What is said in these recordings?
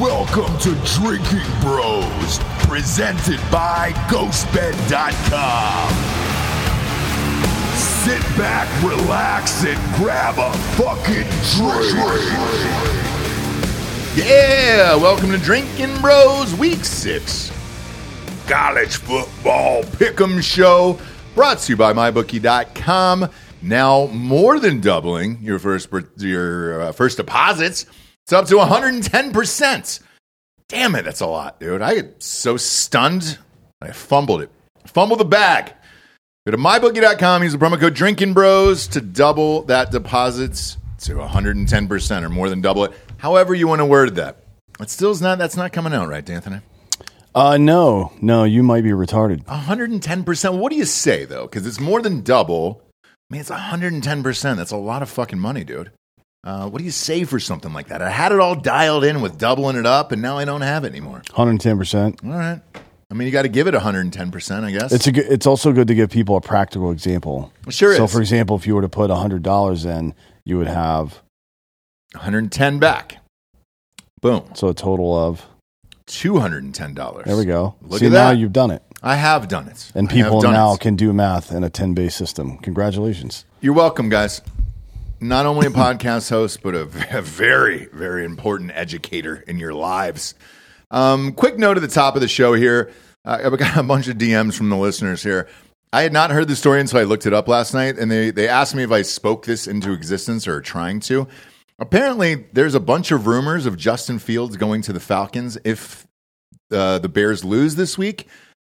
Welcome to Drinkin Bros, presented by GhostBed.com. Sit back, relax, and grab a fucking drink. Yeah, welcome to Drinkin Bros Week 6 College Football Pick'em Show, brought to you by MyBookie.com. Now more than doubling your first your uh, first deposits. It's up to 110%. Damn it, that's a lot, dude. I get so stunned. I fumbled it. Fumbled the bag. Go to mybookie.com, use the promo code Drinkin Bros to double that deposits to 110% or more than double it. However you want to word that. It still is not that's not coming out right, Anthony. Uh, no, no, you might be retarded. 110%. What do you say though? Because it's more than double. I mean, it's 110%. That's a lot of fucking money, dude. Uh, what do you say for something like that? I had it all dialed in with doubling it up, and now I don't have it anymore. 110%. All right. I mean, you got to give it 110%, I guess. It's a good, it's also good to give people a practical example. Sure so, is. for example, if you were to put $100 in, you would have 110 back. Boom. so a total of $210. there we go. Look See at now that. you've done it, I have done it. and I have people done now it. can do math in a 10 base system. Congratulations. You're welcome, guys. Not only a podcast host, but a, a very, very important educator in your lives. Um, quick note at the top of the show here. Uh, I've got a bunch of DMs from the listeners here. I had not heard the story until I looked it up last night, and they, they asked me if I spoke this into existence or trying to. Apparently, there's a bunch of rumors of Justin Fields going to the Falcons if uh, the Bears lose this week.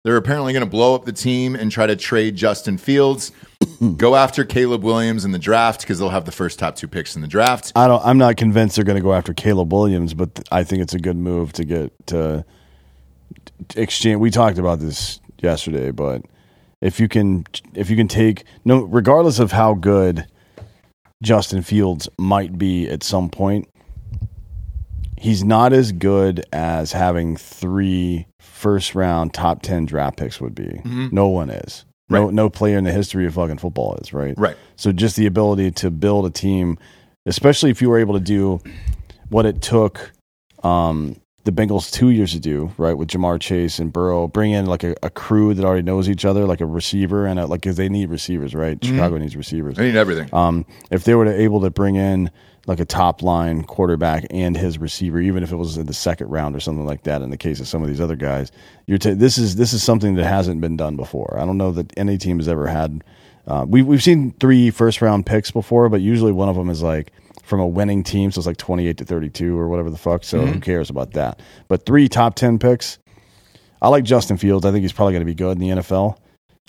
They're apparently going to blow up the team and try to trade Justin Fields, Mm. go after Caleb Williams in the draft because they'll have the first top two picks in the draft. I don't. I'm not convinced they're going to go after Caleb Williams, but th- I think it's a good move to get to to exchange. We talked about this yesterday, but if you can, if you can take no, regardless of how good Justin Fields might be at some point, he's not as good as having three first round top ten draft picks would be. Mm-hmm. No one is. No, Right. no player in the history of fucking football is right. Right. So just the ability to build a team, especially if you were able to do what it took um, the Bengals two years to do, right, with Ja'Marr Chase and Burrow, bring in like a, a crew that already knows each other, like a receiver and a, like because they need receivers, right? Chicago needs receivers. I need everything. Um, if they were to able to bring in like a top line quarterback and his receiver, even if it was in the second round or something like that, in the case of some of these other guys, you're ta this is this is something that hasn't been done before. I don't know that any team has ever had. Uh, we we've seen three first round picks before, but usually one of them is like from a winning team, so it's like twenty eight to thirty two or whatever the fuck. So who cares about that? But three top ten picks. I like Justin Fields. I think he's probably going to be good in the NFL.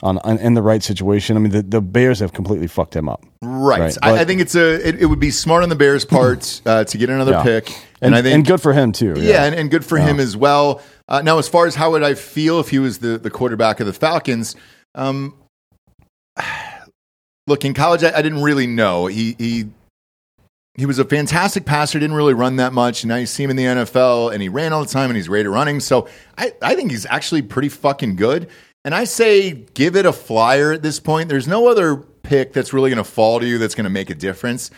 On, on in the right situation. I mean, the, the Bears have completely fucked him up. Right. Right, I, but- I think it's a. It, it would be smart on the Bears' part uh, to get another Yeah. pick, and, and, I think and good for him too. Yeah, and, and good for him as well. Uh, now, as far as how would I feel if he was the, the quarterback of the Falcons? Um, look, in college, I, I didn't really know. He he he was a fantastic passer. Didn't really run that much. Now you see him in the NFL, and he ran all the time, and he's great at running. So I I think he's actually pretty fucking good. And I say give it a flyer at this point. There's no other pick that's really going to fall to you that's going to make a difference.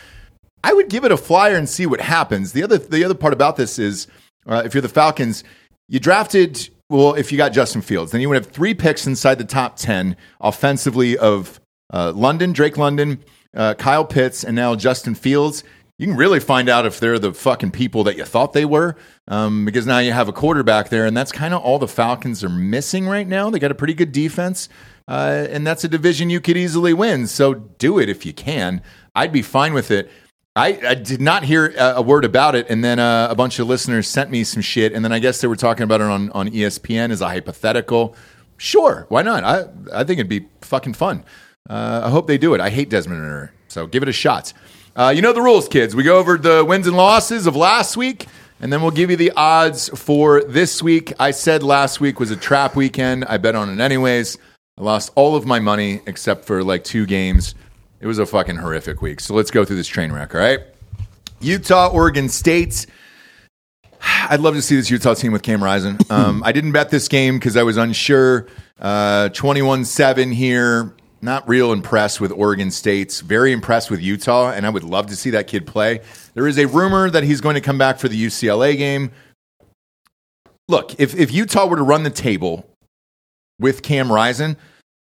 I would give it a flyer and see what happens. The other the other part about this is uh, if you're the Falcons, you drafted well. If you got Justin Fields, then you would have three picks inside the top ten offensively of uh, London, Drake London, uh, Kyle Pitts, and now Justin Fields. You can really find out if they're the fucking people that you thought they were, um, because now you have a quarterback there, and that's kind of all the Falcons are missing right now. They got a pretty good defense, uh, and that's a division you could easily win. So do it if you can. I'd be fine with it. I, I did not hear a, a word about it, and then uh, a bunch of listeners sent me some shit, and then I guess they were talking about it on, on ESPN as a hypothetical. Sure, why not? I I think it'd be fucking fun. Uh, I hope they do it. I hate Desmond Ridder, so give it a shot. Uh, you know the rules, kids. We go over the wins and losses of last week, and then we'll give you the odds for this week. I said last week was a trap weekend. I bet on it anyways. I lost all of my money except for like two games. It was a fucking horrific week. So let's go through this train wreck, all right? Utah, Oregon State. I'd love to see this Utah team with Cam Rising. Um, I didn't bet this game because I was unsure. Uh, 21 7 here. Not real impressed with Oregon State's. Very impressed with Utah, and I would love to see that kid play. There is a rumor that he's going to come back for the UCLA game. look, if if Utah were to run the table with Cam Rising,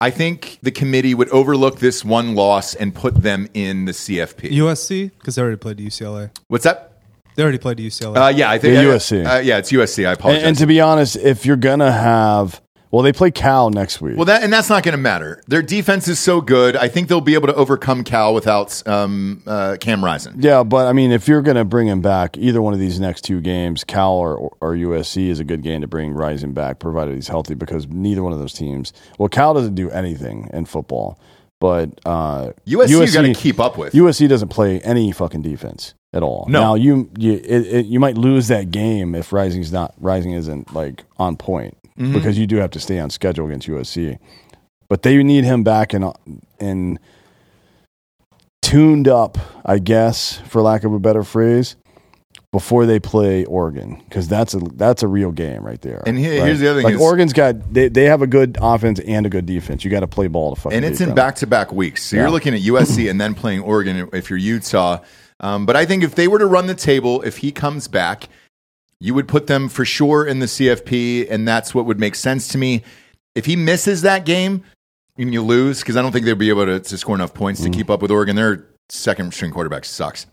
I think the committee would overlook this one loss and put them in the CFP. USC because they already played UCLA. What's that? They already played UCLA. Uh, yeah, I think Yeah, uh, USC. Uh, yeah, it's USC. I apologize. And, and to be honest, if you're gonna have, well, they play Cal next week. well, that and that's not going to matter. Their defense is so good. I think they'll be able to overcome Cal without um, uh, Cam Rising. yeah, but I mean, if you're gonna bring him back, either one of these next two games, Cal or, or USC, is a good game to bring Rising back, provided he's healthy, because neither one of those teams. Well, Cal doesn't do anything in football, but uh, USC, you got to keep up with. USC doesn't play any fucking defense at all. No. Now you you it, it, you might lose that game if Rising's not Rising isn't like on point Mm-hmm. because you do have to stay on schedule against USC. But they need him back in in tuned up, I guess, for lack of a better phrase, before they play Oregon because that's a that's a real game right there. And here- right? here's the other thing like is- Oregon's got they, they have a good offense and a good defense. You got to play ball to fucking and it's in back to back weeks. So Yeah. you're looking at USC and then playing Oregon if you're Utah. Um, but I think if they were to run the table, if he comes back, you would put them for sure in the CFP, and that's what would make sense to me. If he misses that game and you lose, because I don't think they'd be able to, to score enough points Mm-hmm. to keep up with Oregon. Their second string quarterback sucks.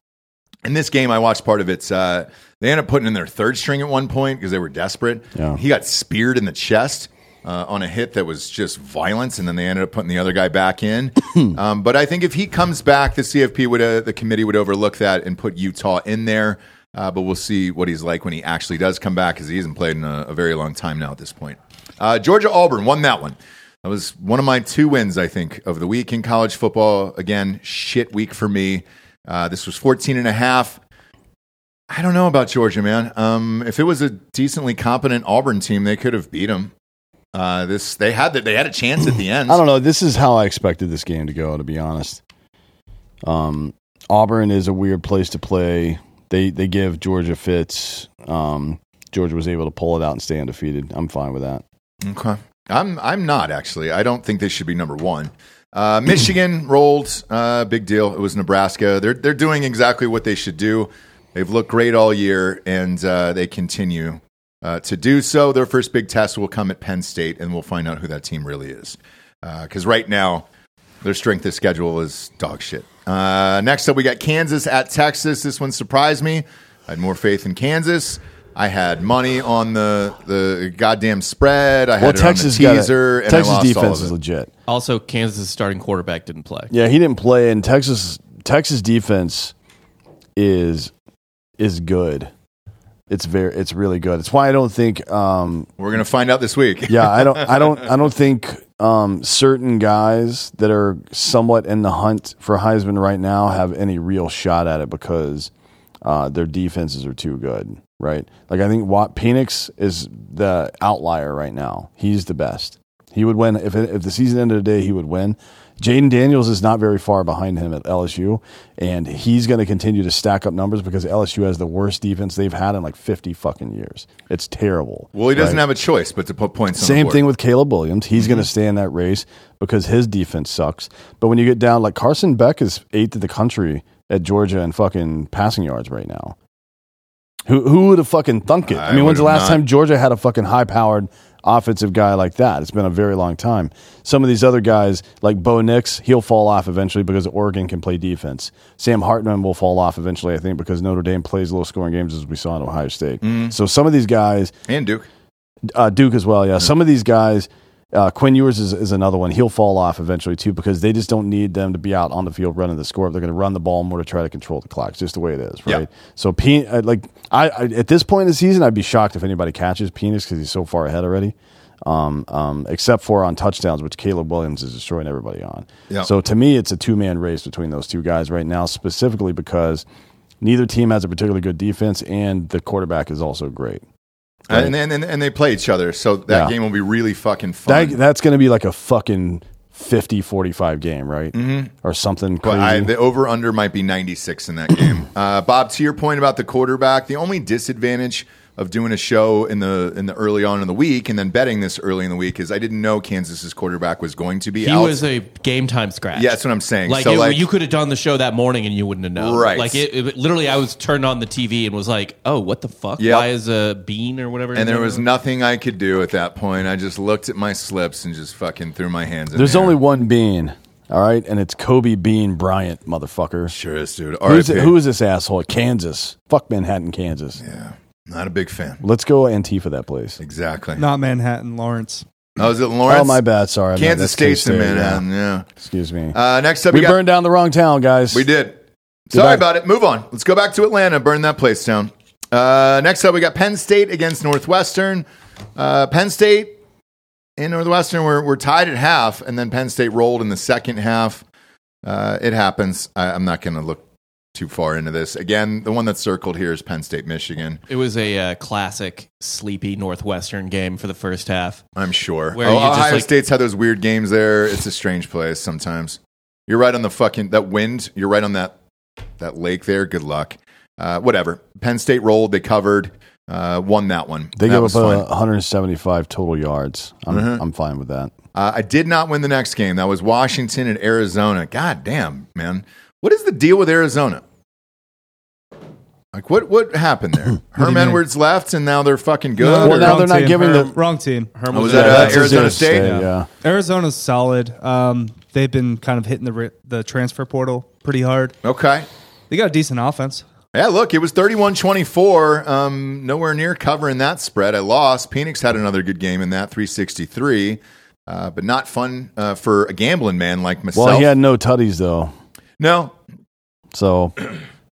In this game, I watched part of it. Uh, they ended up putting in their third string at one point because they were desperate. Yeah. He got speared in the chest uh, on a hit that was just violence, and then they ended up putting the other guy back in. um, but I think if he comes back, the CFP would, uh, the committee would overlook that and put Utah in there. Uh, but we'll see what he's like when he actually does come back because he hasn't played in a, a very long time now at this point. Uh, Georgia Auburn won that one. That was one of my two wins, I think, of the week in college football. Again, shit week for me. Uh, this was 14 and a half. I don't know about Georgia, man. Um, if it was a decently competent Auburn team, they could have beat them. Uh, this they had that they had a chance at the end. I don't know. This is how I expected this game to go. To be honest, um, Auburn is a weird place to play. They they give Georgia fits. Um, Georgia was able to pull it out and stay undefeated. I'm fine with that. Okay. I'm I'm not actually. I don't think they should be number one. Uh, Michigan rolled. Uh, big deal. It was Nebraska. They're they're doing exactly what they should do. They've looked great all year, and uh, they continue uh, to do so. Their first big test will come at Penn State, and we'll find out who that team really is. Because right now, their strength of schedule is dog shit. Uh, next up, we got Kansas at Texas. This one surprised me. I had more faith in Kansas. I had money on the the goddamn spread. I had Well, it Texas on the got teaser, it. and Texas I lost all defense of is legit. Also, Kansas' starting quarterback didn't play. Yeah, he didn't play, and Texas Texas defense is is good. It's very it's really good. It's why I don't think um, We're gonna find out this week. yeah, I don't, I don't, I don't think um, certain guys that are somewhat in the hunt for Heisman right now have any real shot at it because uh, their defenses are too good, right? Like I think Wat Penix is the outlier right now. He's the best. He would win if it, if the season ended today. He would win. Jayden Daniels is not very far behind him at LSU, and he's going to continue to stack up numbers because LSU has the worst defense they've had in like fifty fucking years. It's terrible. Well, he doesn't right? have a choice but to put points. on the Same thing with Caleb Williams. He's going to mm-hmm. stay in that race because his defense sucks. But when you get down, like Carson Beck is eighth in the country at Georgia in fucking passing yards right now. Who who would have fucking thunk it? I, I mean, when's the last not. time Georgia had a fucking high powered offensive guy like that? It's been a very long time. Some of these other guys, like Bo Nix, he'll fall off eventually because Oregon can play defense. Sam Hartman will fall off eventually, I think, because Notre Dame plays low scoring games as we saw in Ohio State. Mm-hmm. So some of these guys, and Duke. uh, Duke as well. Yeah, some of these guys, uh, Quinn Ewers is, is another one. He'll fall off eventually too because they just don't need them to be out on the field running the score. They're going to run the ball more to try to control the clock. It's just the way it is, right? Yeah. So, Pe- uh, like I, I at this point in the season, I'd be shocked if anybody catches Penix because he's so far ahead already. Um, um, except for on touchdowns, which Caleb Williams is destroying everybody on. Yeah. So to me, it's a two man race between those two guys right now, specifically because neither team has a particularly good defense, and the quarterback is also great. Right. And, and, and and they play each other, so that Yeah. game will be really fucking fun. That, that's going to be like a fucking 50 45 game, right? Mm-hmm. Or something But crazy. I, the over under might be 96 in that game. Uh, Bob, to your point about the quarterback, the only disadvantage of doing a show in the in the early on in the week and then betting this early in the week is I didn't know Kansas's quarterback was going to be He out. was a game time scratch. Yeah, that's what I'm saying. Like, So, it- like- you could have done the show that morning and you wouldn't have known. Right. Like it, it- literally, I was turned on the TV and was like, "Oh, what the fuck? Yep. Why is a bean or whatever?" and there was nothing I could do at that point. I just looked at my slips and just fucking threw my hands in There's the air. only one Bean, all right, and it's Kobe Bean Bryant, motherfucker. Sure is, dude. Who's, who is this asshole? Kansas. Fuck Manhattan, Kansas. Yeah, not a big fan. Let's go Antifa that place. Exactly. Not Manhattan, Lawrence. Oh, is it Lawrence? Oh, my bad. Sorry. I meant Kansas that's State's in K-State, yeah. Manhattan. Yeah. Excuse me. Uh, next up, we we, got, burned down the wrong town, guys. We did. Sorry Goodbye. about it. Move on. Let's go back to Atlanta. Burn that place down. Uh, next up, we got Penn State against Northwestern. Uh, Penn State and Northwestern were, were tied at half, and then Penn State rolled in the second half. Uh, it happens. I, I'm not going to look too far into this. Again, the one that's circled here is Penn State, Michigan. It was a uh, classic sleepy Northwestern game for the first half. I'm sure. Where Oh, you just, Ohio like- State's had those weird games there. It's a strange place sometimes. You're right on the fucking that wind. You're right on that that lake there. Good luck. Uh, whatever. Penn State rolled. They covered. Uh, won that one. They that gave was up fine. uh, 175 total yards. I'm, Mhm. I'm fine with that. Uh, I did not win the next game. That was Washington and Arizona. God damn, man. What is the deal with Arizona? Like what? What happened there? Herm mean? Edwards left, and now they're fucking good. Well, now they're not team. giving Herm- the- wrong team. Herm Oh, was was, that, uh, Arizona Arizona State? Yeah. Arizona's solid. Um, they've been kind of hitting the the transfer portal pretty hard. okay. They got a decent offense. Yeah, look, it was 31 24. Um, nowhere near covering that spread. I lost. Penix had another good game in that, 363. Uh, but not fun uh, for a gambling man like myself. Well, he had no tutties, though. No, So,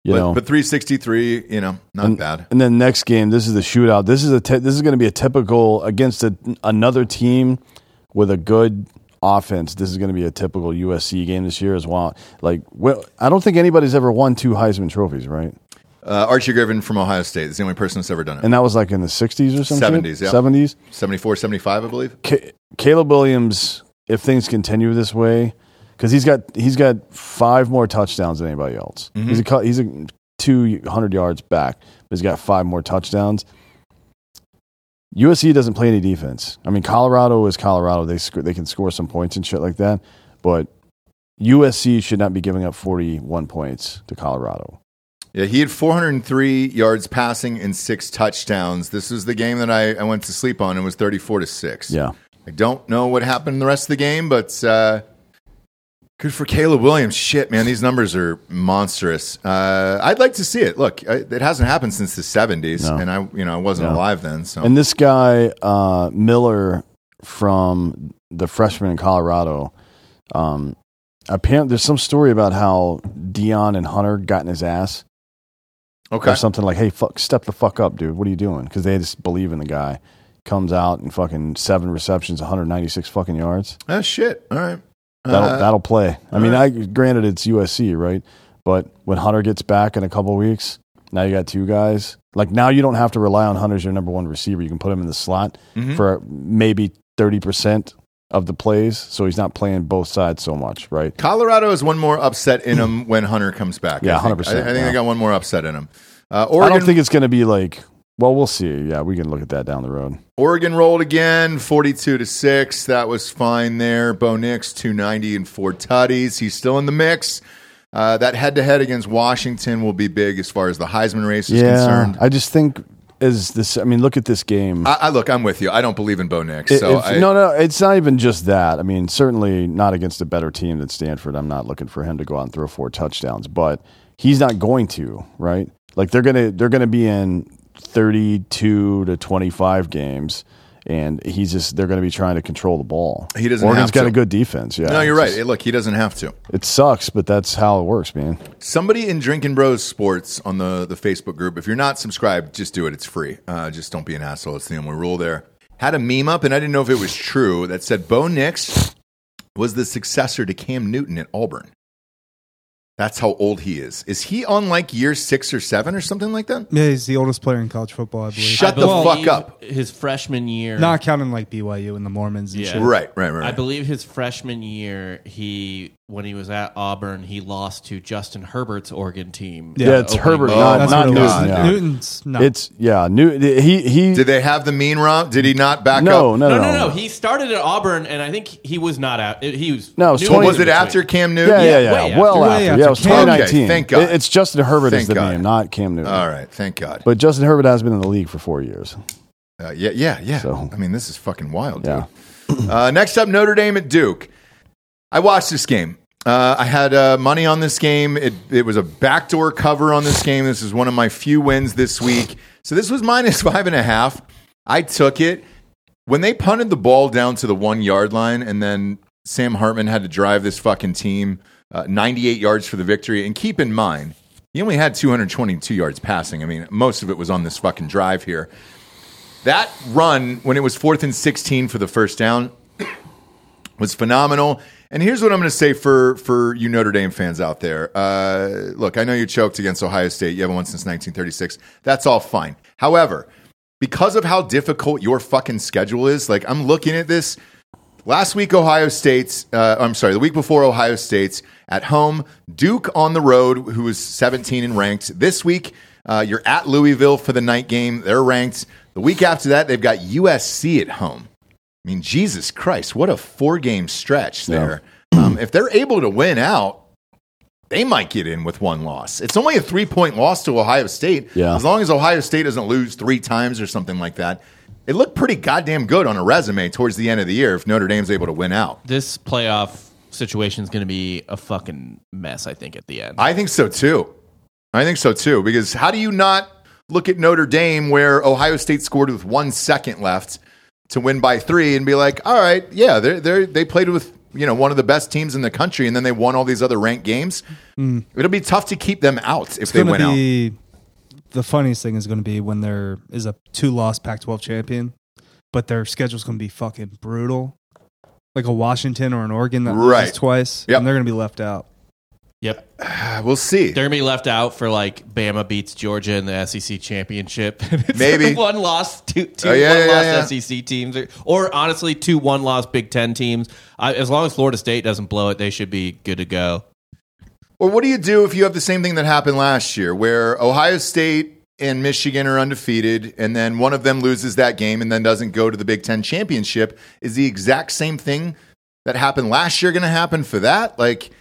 you but, know. but 363, you know, not and, bad. And then next game, this is the shootout. This is a te- this is going to be a typical against a, another team with a good offense. This is going to be a typical USC game this year as well. Like, well, I don't think anybody's ever won two Heisman trophies, right? Uh, Archie Griffin from Ohio State is the only person that's ever done it. And that was like in the '60s or something. 70s, yeah. '70s. 74, 75, I believe. Ca- Caleb Williams, if things continue this way, because he's got he's got five more touchdowns than anybody else. Mm-hmm. He's a he's a two hundred yards back, but he's got five more touchdowns. USC doesn't play any defense. I mean, Colorado is Colorado. They sc- they can score some points and shit like that, but USC should not be giving up forty one points to Colorado. Yeah, he had 403 yards passing and six touchdowns. This is the game that I, I went to sleep on. It was 34 to 6. Yeah, I don't know what happened in the rest of the game, but uh, good for Caleb Williams. Shit, man, these numbers are monstrous. Uh, I'd like to see it. Look, I, it hasn't happened since the '70s, No. and I, you know, I wasn't No. alive then. So And this guy, uh, Miller from the freshman in Colorado, um, apparently there's some story about how Deion and Hunter got in his ass okay, or something like, hey, fuck, step the fuck up, dude. What are you doing? Because they just believe in the guy. Comes out and fucking seven receptions, 196 fucking yards. oh shit. All right, That'll Uh, that'll play. I mean, I granted it's USC, right? But when Hunter gets back in a couple weeks, now you got two guys. Like now you don't have to rely on Hunter as your number one receiver. You can put him in the slot Mhm. for maybe thirty percent of the plays, so he's not playing both sides so much, right? Colorado has one more upset in him when Hunter comes back. Yeah, I think. 100%, I, I think yeah. they got one more upset in him. Uh, I don't think it's going to be like. Well, we'll see. Yeah, we can look at that down the road. Oregon rolled again, 42 to 6. That was fine there. Bo Nix, 290 and four tutties. He's still in the mix. Uh, that head to head against Washington will be big as far as the Heisman race is yeah, concerned. I just think is this. I mean, look at this game. I, I look, I'm with you. I don't believe in Bo Nix. If- So if- I, no, no, it's not even just that. I mean, certainly not against a better team than Stanford. I'm not looking for him to go out and throw four touchdowns, but he's not going to, right? Like they're gonna they're gonna be in 32 to 25 games, and he's just they're gonna be trying to control the ball. He doesn't Oregon's got a good defense. Yeah, no, you're right. just- Hey, look, he doesn't have to. it sucks, but that's how it works, man. Somebody in Drinkin Bros Sports on the, the Facebook group, if you're not subscribed, just do it. It's free. Uh, just don't be an asshole. It's the only rule there. Had a meme up, and I didn't know if it was true, that said Bo Nix was the successor to Cam Newton at Auburn. That's how old he is. Is he on like year six or seven or something like that? Yeah, he's the oldest player in college football, I believe. Shut I the believe fuck up. His freshman year, Not counting like BYU and the Mormons and Yeah. shit. Right, right, right. I right. believe his freshman year, he when he was at Auburn, he lost to Justin Herbert's Oregon team. Yeah, Yeah, it's Herbert, day. Oh not, not Newton. God, yeah. Newton's not. It's yeah, New, he he. Did they have the mean romp? Did he not back no, up? no, No, no, no, no. He started at Auburn, and I think he was not out. He was No, it was 20 was it after Cam Newton? Yeah, yeah, yeah. way well after. after. Yeah, it was 2019. Okay, thank God. It- it's Justin Herbert is the God. name, not Cam Newton. All right, thank God. But Justin Herbert has been in the league for four years. Uh, yeah, yeah, yeah. So- I mean, this is fucking wild, Yeah. dude. Uh, next up, Notre Dame at Duke. I watched this game. Uh, I had uh, money on this game. It, it was a backdoor cover on this game. This is one of my few wins this week. So this was minus five and a half. I took it. When they punted the ball down to the one yard line, and then Sam Hartman had to drive this fucking team uh, 98 yards for the victory. And keep in mind, he only had 222 yards passing. I mean, most of it was on this fucking drive here. That run, when it was fourth and 16 for the first down, was phenomenal. And here's what I'm going to say for, for you Notre Dame fans out there. Uh, look, I know you choked against Ohio State. You haven't won since 1936. That's all fine. However, because of how difficult your fucking schedule is, like I'm looking at this. Last week, Ohio State's, uh, I'm sorry, the week before, Ohio State's at home, Duke on the road, who was 17 and ranked. This week, uh, you're at Louisville for the night game. They're ranked. The week after that, they've got USC at home. I mean, Jesus Christ, what a four game stretch there. Um, if they're able to win out, they might get in with one loss. It's only a three point loss to Ohio State. Yeah. As long as Ohio State doesn't lose three times or something like that, it looked pretty goddamn good on a resume towards the end of the year if Notre Dame's able to win out. This playoff situation is going to be a fucking mess. I think at the end. I think so too. I think so too. Because how do you not look at Notre Dame where Ohio State scored with one second left to win by three and be like, all right, yeah, they they they played with you know one of the best teams in the country and then they won all these other ranked games. Hmm. It'll be tough to keep them out if it's they win to out. be the funniest thing is going to be when there is a two loss Pac 12 champion, but their schedule's going to be fucking brutal. Like a Washington or an Oregon that Right. twice, Yep. and they're going to be left out. Yep, We'll see. they're to be left out for like Bama beats Georgia in the SEC championship. Maybe. one loss, two, two Oh, yeah, one yeah, loss yeah, SEC teams, or, or honestly, two one loss Big Ten teams. I, as long as Florida State doesn't blow it, they should be good to go. Or what do you do if you have the same thing that happened last year, where Ohio State and Michigan are undefeated, and then one of them loses that game and then doesn't go to the Big Ten championship? Is the exact same thing that happened last year going to happen for that? Like,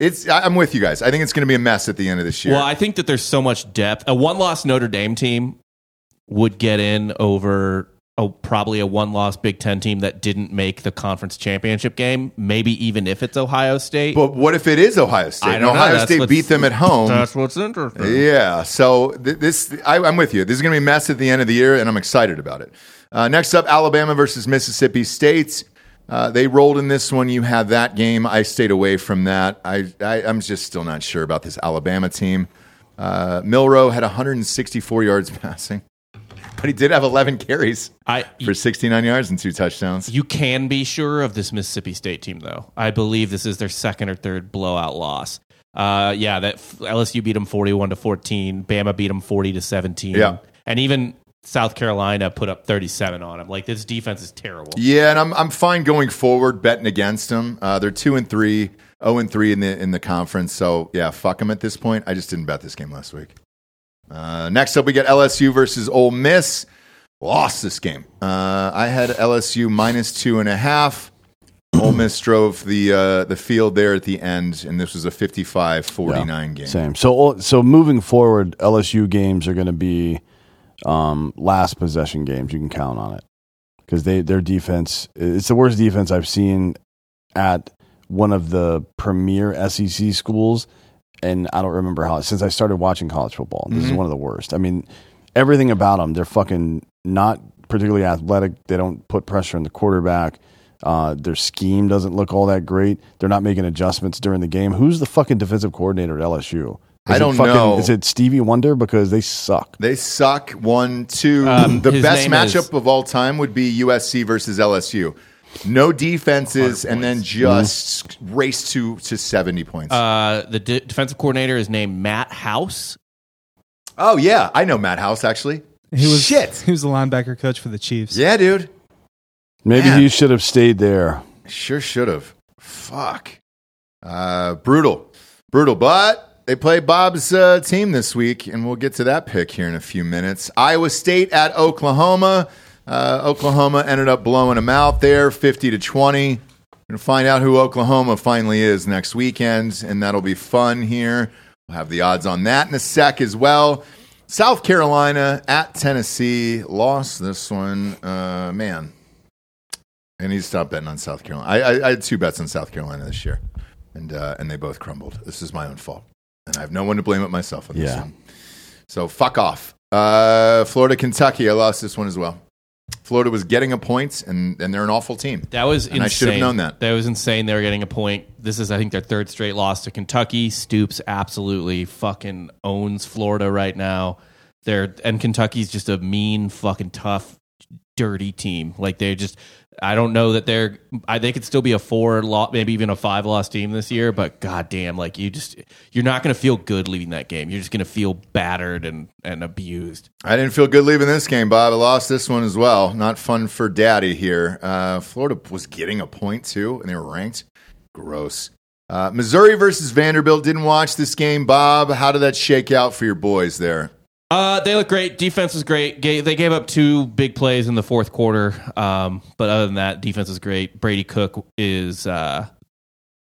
it's. I- I'm with you guys. I think it's going to be a mess at the end of this year. Well, I think that there's so much depth. A one loss Notre Dame team would get in over a, probably a one loss Big Ten team that didn't make the conference championship game, maybe even if it's Ohio State. but what if it is Ohio State? I and don't know. Ohio That's State beat them at home. That's what's interesting. Yeah. So th- this, I, I'm with you. This is going to be a mess at the end of the year, and I'm excited about it. Uh, next up, Alabama versus Mississippi State. Uh, they rolled in this one. You had that game. I stayed away from that. I, I I'm just still not sure about this Alabama team. Uh, Milroe had 164 yards passing, but he did have 11 carries I, for 69 yards and two touchdowns. you can be sure of this Mississippi State team, though. I believe this is their second or third blowout loss. Uh, yeah, that LSU beat them forty-one to fourteen. Bama beat them forty to seventeen. Yeah. and even South Carolina put up thirty-seven on them. Like this defense is terrible. Yeah, and I'm I'm fine going forward betting against them. Uh, they're two and three, zero and three in the in the conference. So yeah, fuck them at this point. I just didn't bet this game last week. Uh, next up, we get LSU versus Ole Miss. Lost this game. Uh, I had LSU minus two and a half. Ole Miss drove the uh, the field there at the end, and this was a 55-49 game. Same. So so moving forward, LSU games are going to be um, last possession games. You can count on it because they their defense it's the worst defense I've seen at one of the premier SEC schools, and I don't remember how since I started watching college football. This is one of the worst. I mean, everything about them. They're fucking not particularly athletic. They don't put pressure on the quarterback. Uh, their scheme doesn't look all that great. They're not making adjustments during the game. Who's the fucking defensive coordinator at LSU? Is I don't fucking- know. Is it Stevie Wonder? Because they suck. They suck. One, two. Um, the best matchup is- of all time would be USC versus LSU. No defenses, and then just race to to seventy points. Uh, the de- defensive coordinator is named Matt House. oh yeah, I know Matt House actually. He was shit. He was the linebacker coach for the Chiefs. Yeah, dude. Maybe Man. he should have stayed there. Sure should have. Fuck. Uh, brutal, brutal. But they play Bob's uh, team this week, and we'll get to that pick here in a few minutes. Iowa State at Oklahoma. Uh, Oklahoma ended up blowing them out there, fifty to twenty. We're gonna find out who Oklahoma finally is next weekend, and that'll be fun here. We'll have the odds on that in a sec as well. South Carolina at Tennessee lost this one. Uh, man, I need to stop betting on South Carolina. I, I, I had two bets on South Carolina this year, and uh, and they both crumbled. This is my own fault, and I have no one to blame but myself on this Yeah. one. So fuck off. Uh, Florida, Kentucky. I lost this one as well. Florida was getting a point, and, and they're an awful team. That was And insane. I should have known that. That was insane. They were getting a point. This is, I think, their third straight loss to Kentucky. Stoops absolutely fucking owns Florida right now. They're and Kentucky's just a mean, fucking tough, dirty team. Like they just, I don't know that they're. I they could still be a four, lo- maybe even a five loss team this year. But goddamn, like you just, you're not going to feel good leaving that game. You're just going to feel battered and and abused. I didn't feel good leaving this game, Bob. I lost this one as well. Not fun for Daddy here. Uh, Florida was getting a point too, and they were ranked. Gross. Uh, Missouri versus Vanderbilt. Didn't watch this game, Bob. How did that shake out for your boys there? Uh, they look great. Defense is great. Ga- They gave up two big plays in the fourth quarter. Um, but other than that, defense is great. Brady Cook is uh,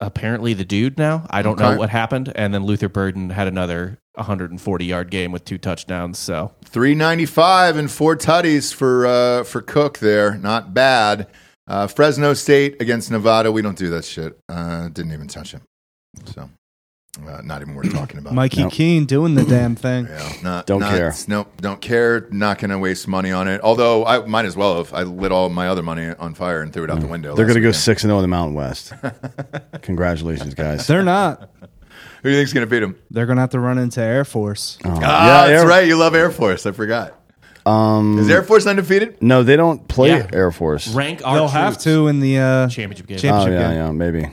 apparently the dude now. I don't Okay. know what happened. And then Luther Burden had another 140 yard game with two touchdowns. So Three ninety five and four tutties for uh, for Cook there. Not bad. Uh, Fresno State against Nevada. We don't do that shit. Uh, didn't even touch him. So uh, not even worth talking about. Mikey Nope. Keene doing the damn thing. Yeah, not, Don't not- care. Nope, don't care. Not going to waste money on it. Although I might as well have. I lit all my other money on fire and threw it out the window. Mm. They're going to go six and zero in the Mountain West. Congratulations, guys. They're not. Who do you think's going to beat them? They're gonna have to run into Air Force. Oh, Ah, that's Air- right. You love Air Force. I forgot. Um, Is Air Force undefeated? no, they don't play Yeah. Air Force. rank our They'll have to in the uh, championship game. Oh yeah, game. yeah, maybe.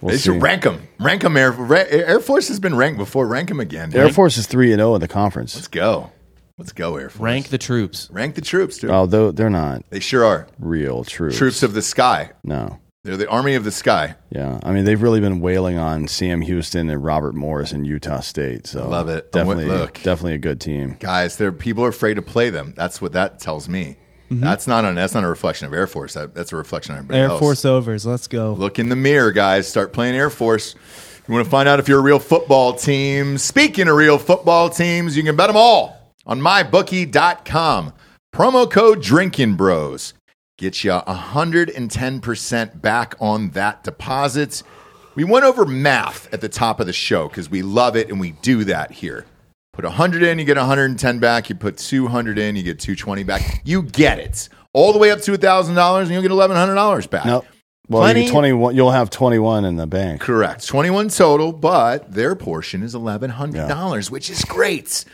We'll they see. should rank them. Rank them. Air, Air Force has been ranked before. Rank them again. Air Force is three and zero in the conference. Let's go. Let's go, Air Force. Rank the troops. Rank the troops, dude. Although they're not They sure are. real troops. Troops of the sky. no. They're the army of the sky. Yeah, I mean they've really been wailing on Sam Houston and Robert Morris in Utah State. So love it. Definitely, Look. definitely a good team. Guys, there people are afraid to play them. That's what that tells me. Mm-hmm. That's not a, that's not a reflection of Air Force. That, that's a reflection of everybody Air else. Force overs. Let's go. Look in the mirror, guys. Start playing Air Force. You want to find out if you're a real football team. Speaking of real football teams, you can bet them all on mybookie.com. Promo code Drinkin Bros gets you 110% back on that deposit. We went over math at the top of the show because we love it and we do that here. Put 100 in, you get 110 back. You put 200 in, you get 220 back. You get it. All the way up to $1,000 and you'll get $1,100 back. Nope. Well, Plenty- you twenty one. You'll have twenty one in the bank. Correct. 21 total, but their portion is $1,100, which is great.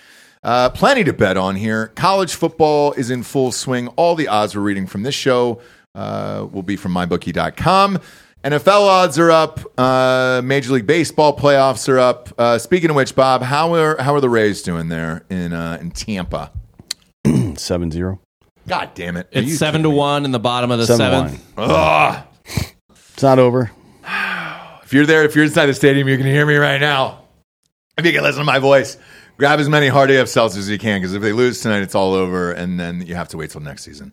Uh, plenty to bet on here. College football is in full swing. All the odds we're reading from this show uh, will be from mybookie.com. NFL odds are up. Uh, Major League Baseball playoffs are up. Uh, speaking of which, Bob, how are how are the Rays doing there in uh, in Tampa? Seven zero. God damn it! Are you It's seven to kidding me? one in the bottom of the Seven seventh. one. Ugh. It's not over. If you're there, if you're inside the stadium, you can hear me right now. If you can listen to my voice, grab as many HardAF seltzers as you can because if they lose tonight, it's all over, and then you have to wait till next season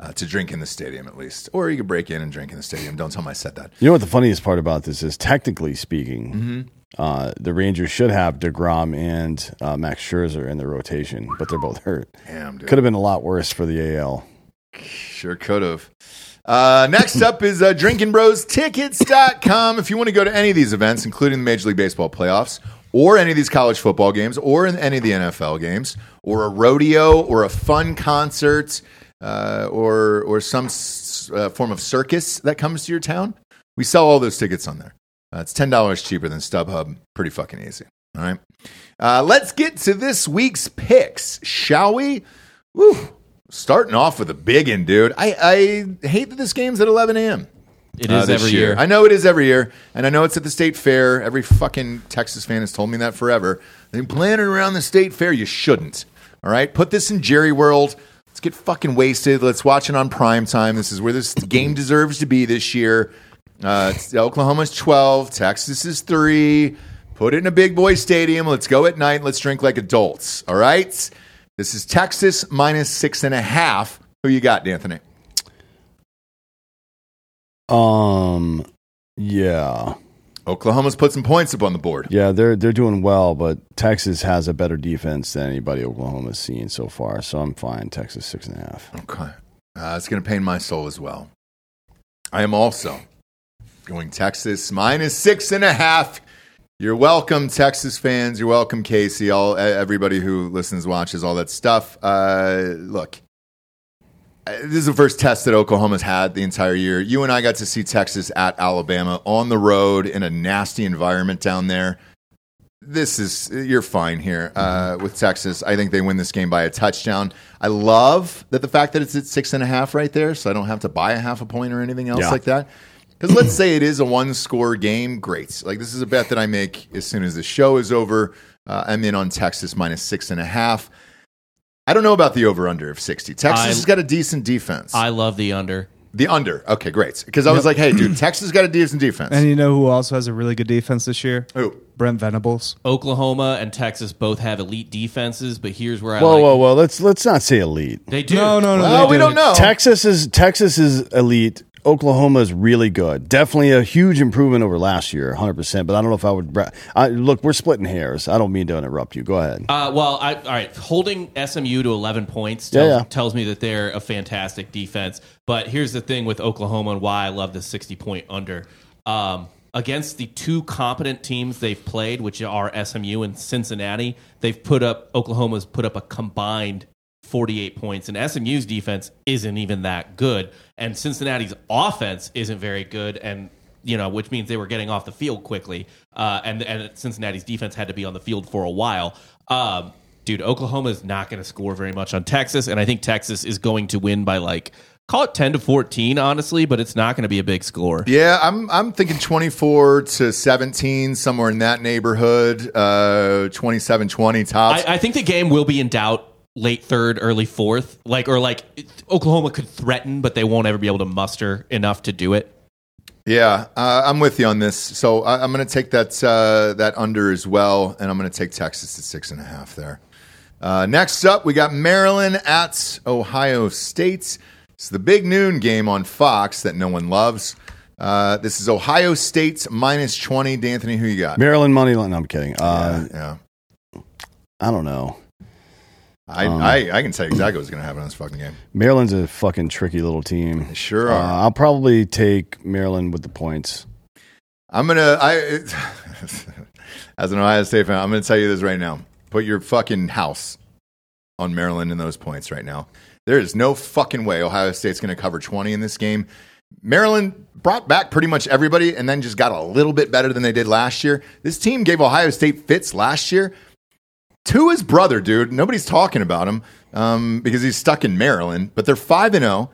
uh, to drink in the stadium at least, or you could break in and drink in the stadium. Don't tell I said that. You know what the funniest part about this is? Technically speaking, Mm-hmm. uh, the Rangers should have Degrom and uh, Max Scherzer in the rotation, but they're both hurt. Damn, dude. Could have been a lot worse for the AL. Sure could have. Uh, next up is uh, drinkinbrostickets.com. If you want to go to any of these events, including the Major League Baseball playoffs, or any of these college football games, or in any of the NFL games, or a rodeo, or a fun concert, uh, or or some s- uh, form of circus that comes to your town, we sell all those tickets on there. Uh, it's ten dollars cheaper than StubHub. Pretty fucking easy. All right. Uh, let's get to this week's picks, shall we? Woo. Starting off with a big one, dude. I, I hate that this game's at 11 a.m. It uh, is this every year. I know it is every year, and I know it's at the state fair. Every fucking Texas fan has told me that forever. They plan it around the state fair. You shouldn't. All right, put this in Jerry World. Let's get fucking wasted. Let's watch it on prime time. This is where this game deserves to be this year. Uh, Oklahoma's 12. Texas is three. Put it in a big boy stadium. Let's go at night. Let's drink like adults. All right. This is Texas minus six and a half. Who you got, Anthony? Um, yeah, Oklahoma's put some points up on the board. yeah, they're they're doing well, but Texas has a better defense than anybody Oklahoma's seen so far. So I'm fine. Texas six and a half. Okay. Uh, it's going to pain my soul as well. I am also going Texas minus six and a half. You're welcome, Texas fans. You're welcome, Casey. All everybody who listens, watches, all that stuff. Uh, look, this is the first test that Oklahoma's had the entire year. You and I got to see Texas at Alabama on the road in a nasty environment down there. This is you're fine here uh, with Texas. I think they win this game by a touchdown. I love that the fact that it's at six and a half right there, so I don't have to buy a half a point or anything else Yeah. like that. Because let's say it is a one score game, great. Like this is a bet that I make as soon as the show is over. Uh, I'm in on Texas minus six and a half. I don't know about the over under of 60. Texas I- has got a decent defense. I love the under. the under. Okay, great. Because I was like, hey, dude, Texas has got a decent defense. And you know who also has a really good defense this year? Who? Brent Venables. Oklahoma and Texas both have elite defenses, but here's where I Whoa, like. whoa, whoa! Let's let's not say elite. They do. No, no, no. Well, they we do. don't know. Texas is Texas is elite. Oklahoma is really good. Definitely a huge improvement over last year, 100%. But I don't know if I would. I, look, we're splitting hairs. I don't mean to interrupt you. Go ahead. Uh, well, I, all right. Holding SMU to 11 points Yeah, tells, yeah. tells me that they're a fantastic defense. But here's the thing with Oklahoma and why I love the 60 point under. Um, against the two competent teams they've played, which are SMU and Cincinnati, they've put up, Oklahoma's put up a combined 48 points, and SMU's defense isn't even that good. And Cincinnati's offense isn't very good. And you know, which means they were getting off the field quickly, uh, and and Cincinnati's defense had to be on the field for a while. Um, dude, Oklahoma is not going to score very much on Texas, and I think Texas is going to win by like call it ten to fourteen, honestly, but it's not going to be a big score. Yeah, I'm I'm thinking 24 to 17, somewhere in that neighborhood. Uh, 27 20 tops. I, I think the game will be in doubt late third, early fourth, like or like Oklahoma could threaten, but they won't ever be able to muster enough to do it. yeah, uh, I'm with you on this. So I, I'm going to take that uh, that under as well, and I'm going to take Texas at six and a half there. Uh, next up, we got Maryland at Ohio State. It's the big noon game on Fox that no one loves. Uh, this is Ohio State minus 20. D'Anthony, who you got? Maryland money line. No, I'm kidding. Uh, yeah. I don't know. I, Um, I, I can tell you exactly what's going to happen in this fucking game. Maryland's a fucking tricky little team. They sure Uh. I'll probably take Maryland with the points. I'm gonna. I as an Ohio State fan, I'm gonna tell you this right now. Put your fucking house on Maryland in those points right now. There is no fucking way Ohio State's gonna cover 20 in this game. Maryland brought back pretty much everybody and then just got a little bit better than they did last year. This team gave Ohio State fits last year. To his brother, dude. Nobody's talking about him um, because he's stuck in Maryland. But they're five and zero.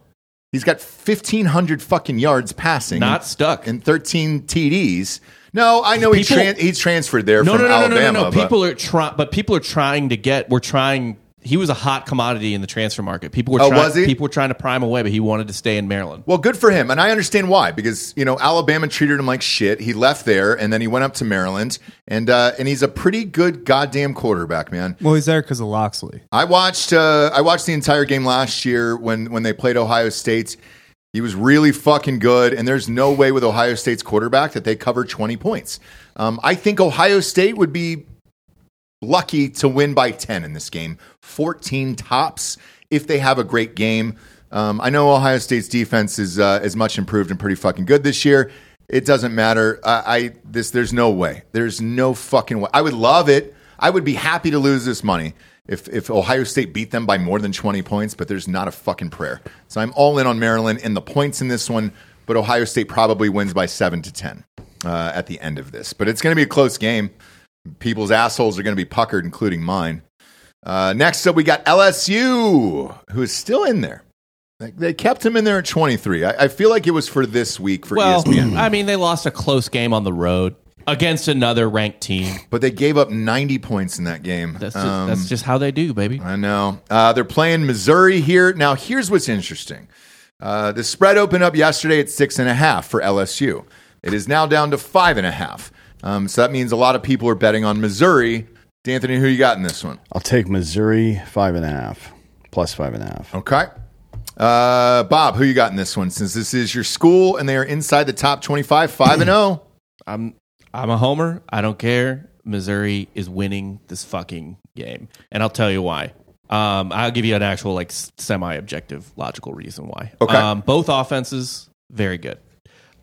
He's got fifteen hundred fucking yards passing. Not stuck. and 13 TDs. No, I know he People- tran- he's transferred there No, from no, no, no, no, no, no. People are trying, but people are trying to get. We're trying. He was a hot commodity in the transfer market. People were. Oh, trying, was he? People were trying to prime away, but he wanted to stay in Maryland. well, good for him, and I understand why because you know Alabama treated him like shit. He left there, and then he went up to Maryland, and uh, and he's a pretty good goddamn quarterback, man. Well, he's there because of Locksley. I watched uh, I watched the entire game last year when when they played Ohio State. He was really fucking good, and there's no way with Ohio State's quarterback that they cover 20 points. Um, I think Ohio State would be lucky to win by 10 in this game, 14 tops if they have a great game. Um, I know Ohio State's defense is uh, is much improved and pretty fucking good this year. It doesn't matter. I, I this there's no way. There's no fucking way. I would love it. I would be happy to lose this money if if Ohio State beat them by more than 20 points, but there's not a fucking prayer. So I'm all in on Maryland and the points in this one, but Ohio State probably wins by 7 to 10 uh, at the end of this. But it's going to be a close game. People's assholes are going to be puckered, including mine. Uh, next up, we got LSU, who is still in there. They- They kept him in there at 23. I, I feel like it was for this week for Well, ESPN. I mean, they lost a close game on the road against another ranked team. but they gave up 90 points in that game. That's just, Um, that's just how they do, baby. I know. Uh, they're playing Missouri here. Now, here's what's interesting. Uh, the spread opened up yesterday at six and a half for LSU. It is now down to five and a half. Um, so that means a lot of people are betting on Missouri. D'Anthony, who you got in this one? I'll take Missouri five and a half, plus five and a half. Okay. Uh, Bob, who you got in this one? Since this is your school and they are inside the top 25, 5 and oh. 0. I'm I'm a homer. I don't care. Missouri is winning this fucking game, and I'll tell you why. Um, I'll give you an actual like semi-objective, logical reason why. Okay. Um, both offenses very good.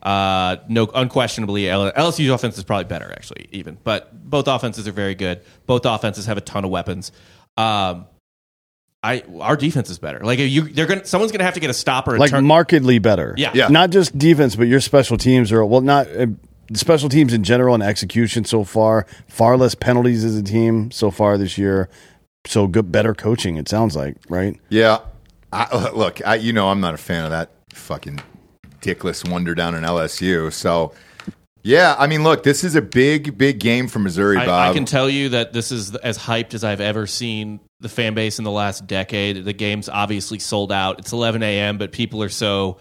Uh, no, unquestionably, LSU's offense is probably better actually, even. But both offenses are very good. Both offenses have a ton of weapons. Um, I our defense is better. Like if you, they're gonna someone's gonna have to get a stopper. Like turn, markedly better. Yeah. Yeah. Not just defense, but your special teams are well, not uh, special teams in general and execution so far. Far less penalties as a team so far this year. So good, better coaching. It sounds like right. Yeah. I, look, I, you know, I'm not a fan of that fucking dickless wonder down in LSU. So, yeah, I mean, look, this is a big, big game for Missouri, I, Bob. I can tell you that this is as hyped as I've ever seen the fan base in the last decade. The game's obviously sold out. It's 11 a.m., but people are so.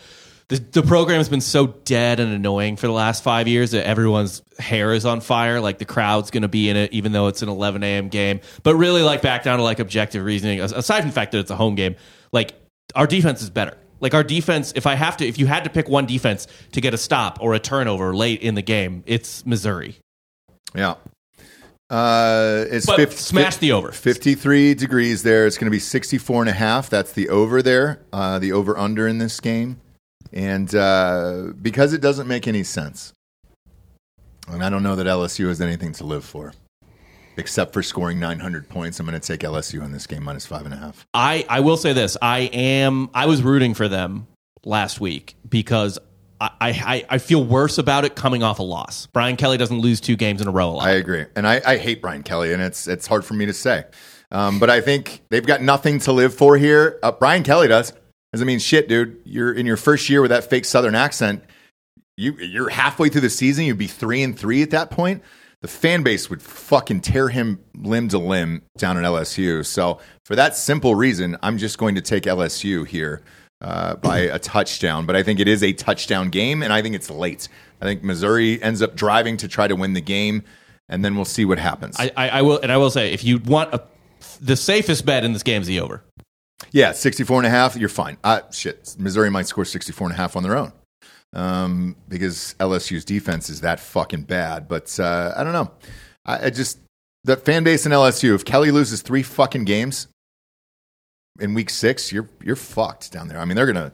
The, the program's been so dead and annoying for the last five years that everyone's hair is on fire. Like the crowd's going to be in it, even though it's an 11 a.m. game. But really, like back down to like objective reasoning. Aside from the fact that it's a home game, like our defense is better. Like our defense, if I have to, if you had to pick one defense to get a stop or a turnover late in the game, it's Missouri. yeah. Uh, it's But 50, smash the over. 53 degrees there. It's going to be 64 and a half. That's the over there, uh, the over under in this game. And uh, because it doesn't make any sense, and I don't know that LSU has anything to live for, except for scoring 900 points, I'm going to take LSU in this game minus five and a half. I, I will say this. I am I was rooting for them last week because I, I, I feel worse about it coming off a loss. Brian Kelly doesn't lose two games in a row a lot. I agree, and I, I hate Brian Kelly, and it's it's hard for me to say, um, but I think they've got nothing to live for here. Uh, Brian Kelly does. Doesn't mean shit, dude. You're in your first year with that fake Southern accent. You you're halfway through the season. You'd be three and three at that point. The fan base would fucking tear him limb to limb down at LSU. So for that simple reason, I'm just going to take LSU here uh, by a touchdown. But I think it is a touchdown game, and I think it's late. I think Missouri ends up driving to try to win the game, and then we'll see what happens. I, I, I will and I will say if you want a, the safest bet in this game is the over. Yeah, 64 and a half, you're fine. Uh, shit, Missouri might score 64 and a half on their own um, because LSU's defense is that fucking bad. But uh, I don't know. I, I just, the fan base in LSU, if Kelly loses three fucking games in week six, you're, you're fucked down there. I mean, they're to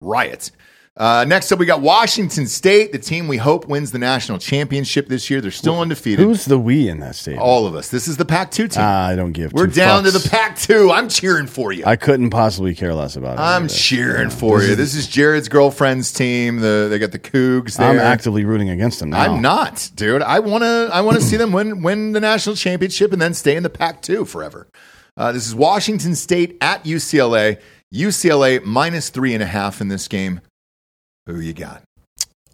riot. Uh, next up, we got Washington State, the team we hope wins the national championship this year. They're still undefeated. Who's the we in that state? All of us. This is the Pac 2 team. Ah, I don't give. We're two down to the Pac 2. I'm cheering for you. I couldn't possibly care less about it. I'm either. cheering for you. This is Jared's girlfriend's team. The they got the Cougs there. I'm actively rooting against them now. I'm not, dude. I want to. I want to see them win win the national championship and then stay in the Pac-2 forever. Uh, this is Washington State at UCLA. UCLA minus three and a half in this game. Who you got?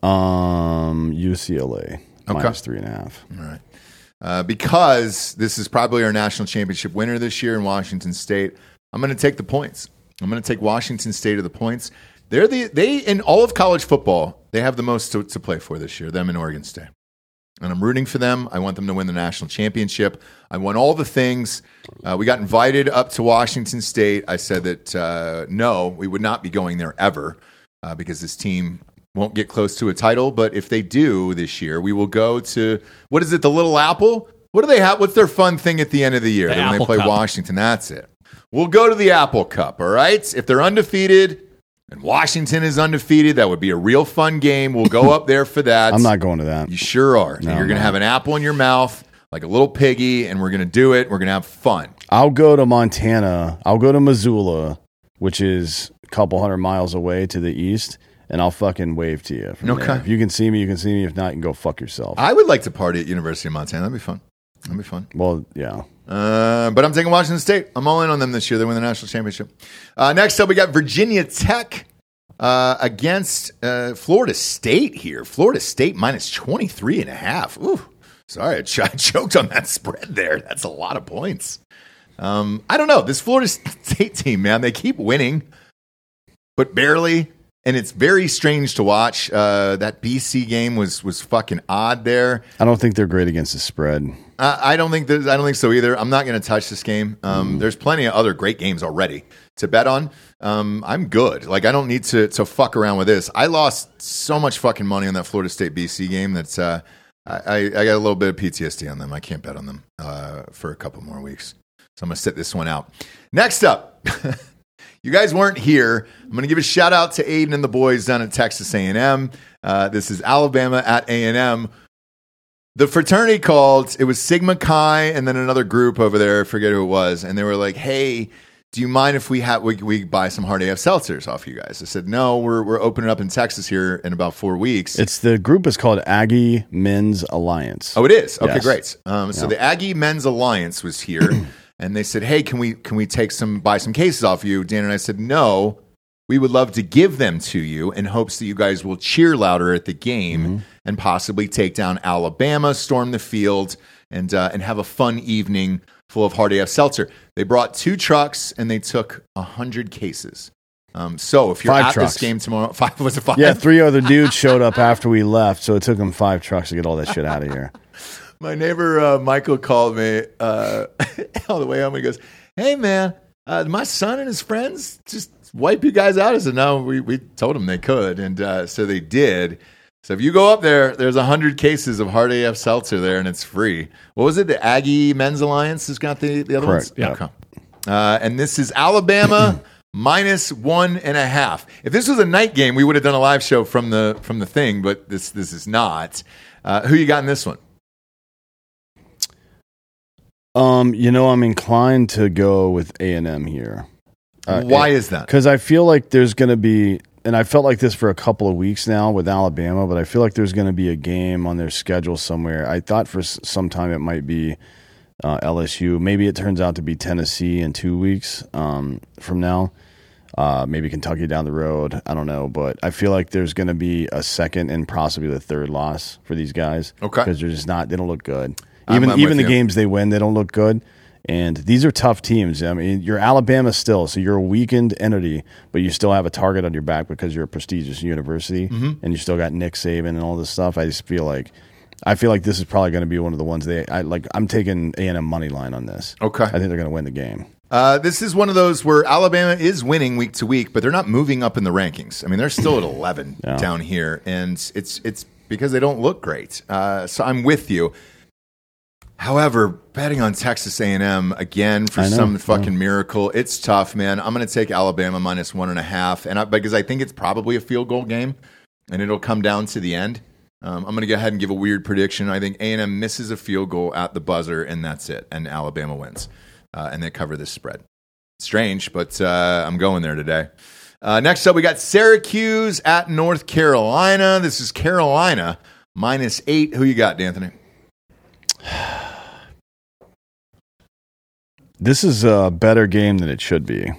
Um, UCLA minus three and a half. All right. Uh, because this is probably our national championship winner this year in Washington State, I'm going to take the points. I'm going to take Washington State of the points. They're the they in all of college football. They have the most to, to play for this year. Them and Oregon State, and I'm rooting for them. I want them to win the national championship. I want all the things. Uh, we got invited up to Washington State. I said that uh, no, we would not be going there ever uh, because this team won't get close to a title. But if they do this year, we will go to what is it? The Little Apple. What do they have? What's their fun thing at the end of the year The when they play Cup. Washington? That's it. We'll go to the Apple Cup. All right. If they're undefeated and Washington is undefeated, that would be a real fun game. We'll go up there for that. I'm not going to that. You sure are. No, You're going to have an apple in your mouth like a little piggy, and we're going to do it. We're going to have fun. I'll go to Montana. I'll go to Missoula, which is a couple hundred miles away to the east, and I'll fucking wave to you. From Okay. there. If you can see me, you can see me. If not, you can go fuck yourself. I would like to party at University of Montana. That'd be fun. That'd be fun. well, yeah. Uh, but I'm taking Washington State. I'm all in on them this year. They win the national championship. Uh, next up, we got Virginia Tech uh, against uh, Florida State here. Florida State minus 23 and a half. Ooh, sorry, I, ch- I choked on that spread there. That's a lot of points. Um, I don't know. This Florida State team, man, they keep winning, but barely. and it's very strange to watch. Uh, that BC game was was fucking odd there. I don't think they're great against the spread. I, I don't think that, I don't think so either. I'm not going to touch this game. Um, There's plenty of other great games already to bet on. Um, I'm good. Like I don't need to to fuck around with this. I lost so much fucking money on that Florida State BC game that's uh, I, I I got a little bit of PTSD on them. I can't bet on them uh, for a couple more weeks. So I'm gonna sit this one out. Next up. You guys weren't here. I'm going to give a shout out to Aiden and the boys down at Texas A&M. Uh, this is Alabama at A&M. The fraternity called. It was Sigma Chi and then another group over there. I forget who it was, and they were like, "Hey, do you mind if we have we, we buy some HardAF seltzers off you guys?" I said, "No, we're we're opening up in Texas here in about four weeks." It's the group is called Aggie Men's Alliance. Oh, it is. Okay, Yes. great. Um, so the Aggie Men's Alliance was here, and they said, "Hey, can we can we take some buy some cases off you?" Dan and I said, "No, we would love to give them to you in hopes that you guys will cheer louder at the game and possibly take down Alabama, storm the field, and uh, and have a fun evening full of HardAF seltzer." They brought two trucks and they took hundred cases. Um, so if you're Five at trucks. this game tomorrow, five was it five? Yeah, three other dudes showed up after we left, so it took them five trucks to get all that shit out of here. My neighbor uh, Michael called me uh, all the way home. He goes, "Hey man, uh, my son and his friends just wipe you guys out." I said, "No, we we told them they could, and uh, so they did." So if you go up there, there's hundred cases of HardAF seltzer there, and it's free. What was it? The Aggie Men's Alliance has got the the other Correct, ones. yeah. Okay. Uh, and this is Alabama minus one and a half. If this was a night game, we would have done a live show from the from the thing, but this this is not. Uh, who you got in this one? Um, you know, I'm inclined to go with A and M here. Why is that? Because I feel like there's going to be, and I felt like this for a couple of weeks now with Alabama, but I feel like there's going to be a game on their schedule somewhere. I thought for s- some time it might be uh, LSU. Maybe it turns out to be Tennessee in two weeks um, from now. Uh, maybe Kentucky down the road. I don't know, but I feel like there's going to be a second and possibly the third loss for these guys. Okay. because they're just not. They don't look good. I'm- Even I'm even the you. games they win, they don't look good. And these are tough teams. I mean, you're Alabama still, so you're a weakened entity, but you still have a target on your back because you're a prestigious university, Mm-hmm. and you still got Nick Saban and all this stuff. I just feel like, I feel like this is probably going to be one of the ones they. I like. I'm taking A and M money line on this. Okay. I think they're going to win the game. Uh, this is one of those where Alabama is winning week to week, but they're not moving up in the rankings. I mean, they're still at 11 Yeah. down here, and it's it's because they don't look great. Uh, so I'm with you. However, betting on Texas A&M again for know, some fucking miracle, it's tough, man. I'm going to take Alabama minus one and a half, and I, because I think it's probably a field goal game, and it'll come down to the end. Um, I'm going to go ahead and give a weird prediction. I think A&M misses a field goal at the buzzer, and that's it, and Alabama wins, uh, and they cover this spread. Strange, but uh, I'm going there today. Uh, next up, we got Syracuse at North Carolina. This is Carolina minus eight. Who you got, D'Anthony? This is a better game than it should be,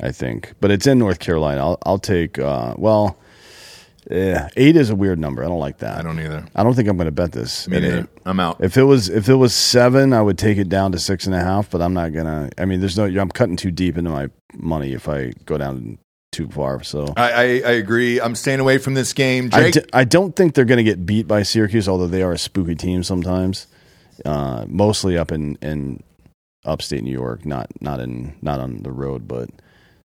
I think. But it's in North Carolina. I'll, I'll take. Uh, well, yeah, eight is a weird number. I don't like that. I don't either. I don't think I'm going to bet this. Me neither. I'm out. If it was if it was seven, I would take it down to six and a half. But I'm not gonna. I mean, there's no. I'm cutting too deep into my money if I go down too far. So I, I, I agree. I'm staying away from this game. I, Drake, d- I don't think they're going to get beat by Syracuse, although they are a spooky team sometimes. Uh, mostly up in, in upstate New York, not not in not on the road, but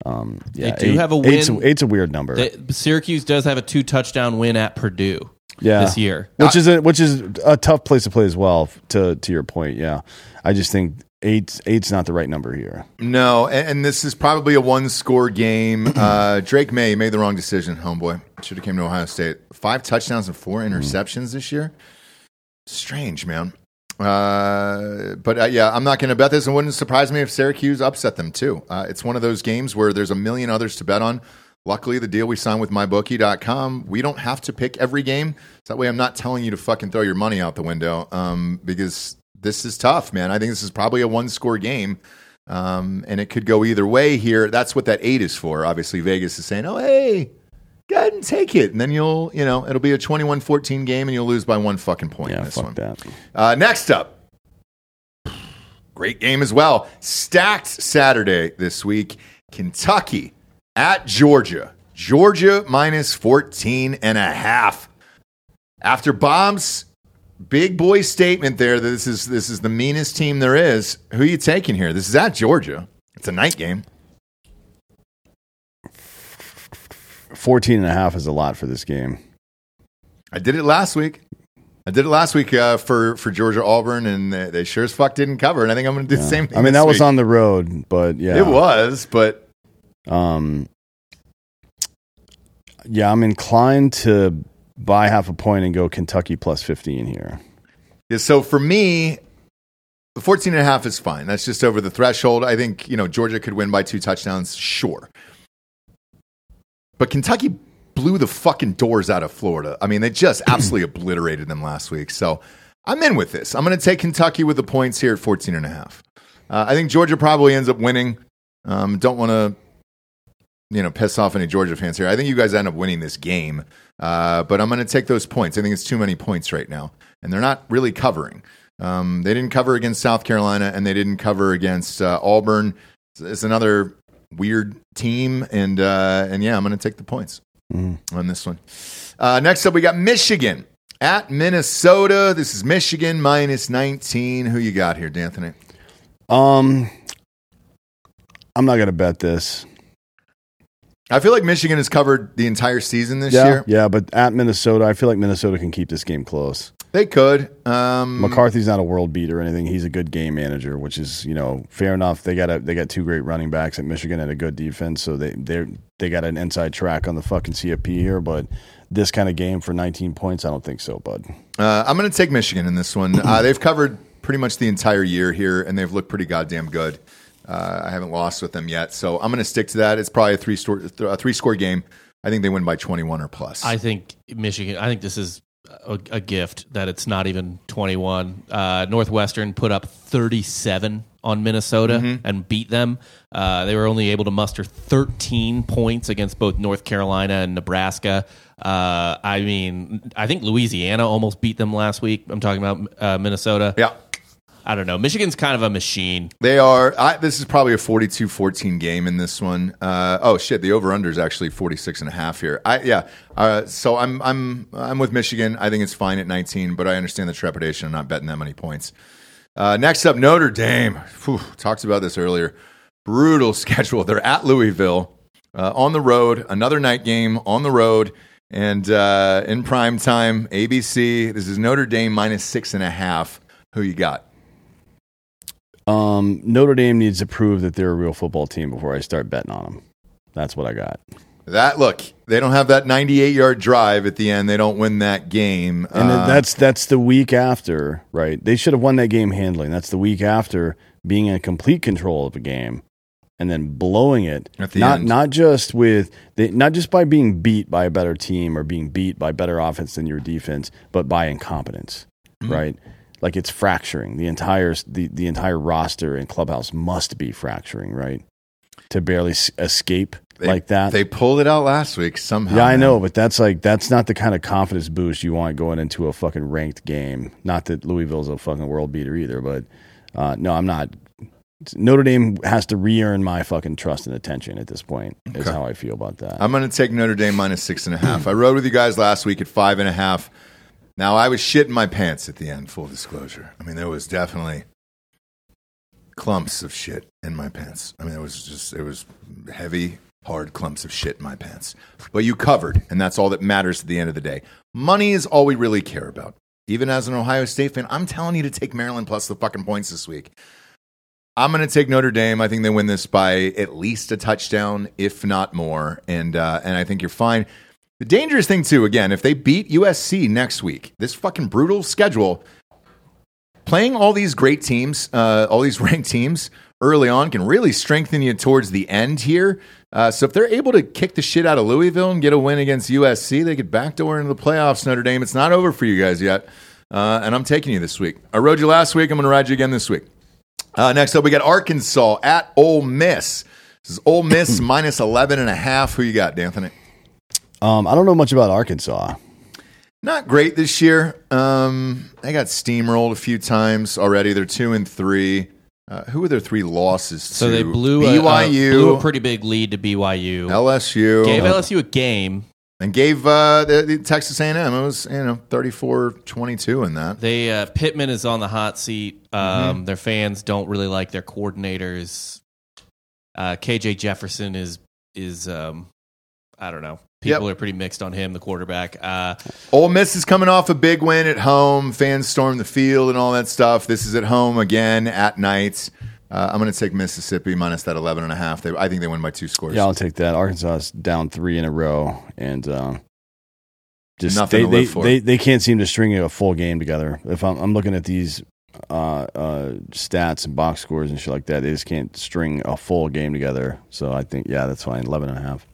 um, yeah, do have a win. eight's a weird number. The- Syracuse does have a two touchdown win at Purdue yeah, this year. which is a, which is a tough place to play as well. To to your point, yeah, I just think eight eight's not the right number here. no, and, and this is probably a one score game. Uh, Drake Maye made the wrong decision, homeboy. Should have came to Ohio State. Five touchdowns and four interceptions this year. Strange, man. Uh, but uh, yeah, I'm not going to bet this. It wouldn't surprise me if Syracuse upset them too. Uh, it's one of those games where there's a million others to bet on. Luckily, the deal we signed with mybookie.com, we don't have to pick every game. So that way, I'm not telling you to fucking throw your money out the window um, because this is tough, man. I think this is probably a one score game. Um, and it could go either way here. That's what that eight is for. Obviously, Vegas is saying, oh, hey, go ahead and take it. And then you'll, you know, it'll be a 21 14 game and you'll lose by one fucking point in Yeah, this fuck one. that. Uh, next up, great game as well. Stacked Saturday this week. Kentucky at Georgia. Georgia minus 14 and a half. After Bob's big boy statement there that this is this is the meanest team there is, who are you taking here? This is at Georgia. It's a night game. 14 and a half is a lot for this game. I did it last week. I did it last week uh, for for Georgia Auburn, and they, they sure as fuck didn't cover. And I think I'm going to do the same thing. I mean, that was on the road, but yeah. It was, but Um, yeah, I'm inclined to buy half a point and go Kentucky plus 15 here. Yeah, so for me, the 14 and a half is fine. That's just over the threshold. I think, you know, Georgia could win by two touchdowns, sure. But Kentucky blew the fucking doors out of Florida. I mean, they just absolutely obliterated them last week. So I'm in with this. I'm going to take Kentucky with the points here at 14 and a half. Uh, I think Georgia probably ends up winning. Um, don't want to, you know, piss off any Georgia fans here. I think you guys end up winning this game. Uh, but I'm going to take those points. I think it's too many points right now. And they're not really covering. Um, they didn't cover against South Carolina, and they didn't cover against uh, Auburn. It's, it's another weird team, and uh, and yeah, I'm going to take the points on this one. Uh, next up, we got Michigan at Minnesota. This is Michigan minus 19. Who you got here, D'Anthony? Um, I'm not going to bet this. I feel like Michigan has covered the entire season this yeah, year. yeah, but at Minnesota, I feel like Minnesota can keep this game close. They could. Um, McCarthy's not a world beater or anything. He's a good game manager, which is you know fair enough. They got a, they got two great running backs at Michigan and a good defense, so they they they got an inside track on the fucking CFP here. But this kind of game for 19 points, I don't think so, bud. Uh, I'm going to take Michigan in this one. Uh, they've covered pretty much the entire year here, and they've looked pretty goddamn good. Uh, I haven't lost with them yet, so I'm going to stick to that. It's probably a three score a three score game. I think they win by 21 or plus. I think Michigan. I think this is a, a gift that it's not even 21. Uh, Northwestern put up 37 on Minnesota Mm-hmm. and beat them. Uh, they were only able to muster 13 points against both North Carolina and Nebraska. Uh, I mean, I think Louisiana almost beat them last week. I'm talking about uh, Minnesota. yeah, I don't know. Michigan's kind of a machine. they are. I, this is probably a 42-14 game in this one. Uh, oh shit, the over under is actually 46 and a half here. I yeah. Uh, so I'm I'm I'm with Michigan. I think it's fine at 19, but I understand the trepidation. I'm not betting that many points. Uh, next up, Notre Dame. Whew, talked about this earlier. Brutal schedule. They're at Louisville uh, on the road. Another night game on the road and uh, in prime time. ABC. This is Notre Dame minus six and a half. Who you got? Um, Notre Dame needs to prove that they're a real football team before I start betting on them. That's what I got. That look. They don't have that 98 yard drive at the end. They don't win that game. And Uh, that's that's the week after, right? They should have won that game handling. That's the week after being in complete control of the game and then blowing it. At the not end. not just with they, not just by being beat by a better team or being beat by better offense than your defense, but by incompetence, Mm-hmm. right? Like it's fracturing. The entire the, the entire roster and clubhouse must be fracturing, right? To barely s- escape they- like that. They pulled it out last week somehow. Yeah, I man. know, but that's like that's not the kind of confidence boost you want going into a fucking ranked game. Not that Louisville's a fucking world beater either, but uh, no, I'm not. Notre Dame has to re-earn my fucking trust and attention at this point. Is Okay. how I feel about that. I'm going to take Notre Dame minus six and a half. I rode with you guys last week at five and a half. Now I was shitting my pants at the end. Full disclosure. I mean, there was definitely clumps of shit in my pants. I mean, it was just it was heavy, hard clumps of shit in my pants. But you covered, and that's all that matters at the end of the day. Money is all we really care about. Even as an Ohio State fan, I'm telling you to take Maryland plus the fucking points this week. I'm going to take Notre Dame. I think they win this by at least a touchdown, if not more. And uh, and I think you're fine. The dangerous thing too, again, if they beat USC next week, this fucking brutal schedule, playing all these great teams, uh, all these ranked teams early on can really strengthen you towards the end here. Uh, so if they're able to kick the shit out of Louisville and get a win against USC, they could backdoor into the playoffs. Notre Dame, it's not over for you guys yet. Uh, and I'm taking you this week. I rode you last week. I'm going to ride you again this week. Uh, next up, we got Arkansas at Ole Miss. This is Ole Miss minus 11 and a half. Who you got, D'Anthony? Um, I don't know much about Arkansas. Not great this year. Um, they got steamrolled a few times already. They're two and three. Uh, who were their three losses to? So they blew a, BYU, uh, blew a pretty big lead to BYU. LSU, Gave LSU a game. and gave uh, the, the Texas A&M. It was you know 34-22 in that. They uh, Pittman is on the hot seat. Um, Mm-hmm. Their fans don't really like their coordinators. Uh, KJ Jefferson is is um, I don't know. People Yep. are pretty mixed on him, the quarterback. Uh, Ole Miss is coming off a big win at home. Fans storm the field and all that stuff. This is at home again at night. Uh, I'm going to take Mississippi minus that 11 and a half. They, I think they win by two scores. Yeah, I'll take that. Arkansas is down three in a row, and uh, just Nothing they, to they, live for. they they can't seem to string a full game together. If I'm, I'm looking at these uh, uh, stats and box scores and shit like that, they just can't string a full game together. So I think yeah, that's fine. Eleven and a half.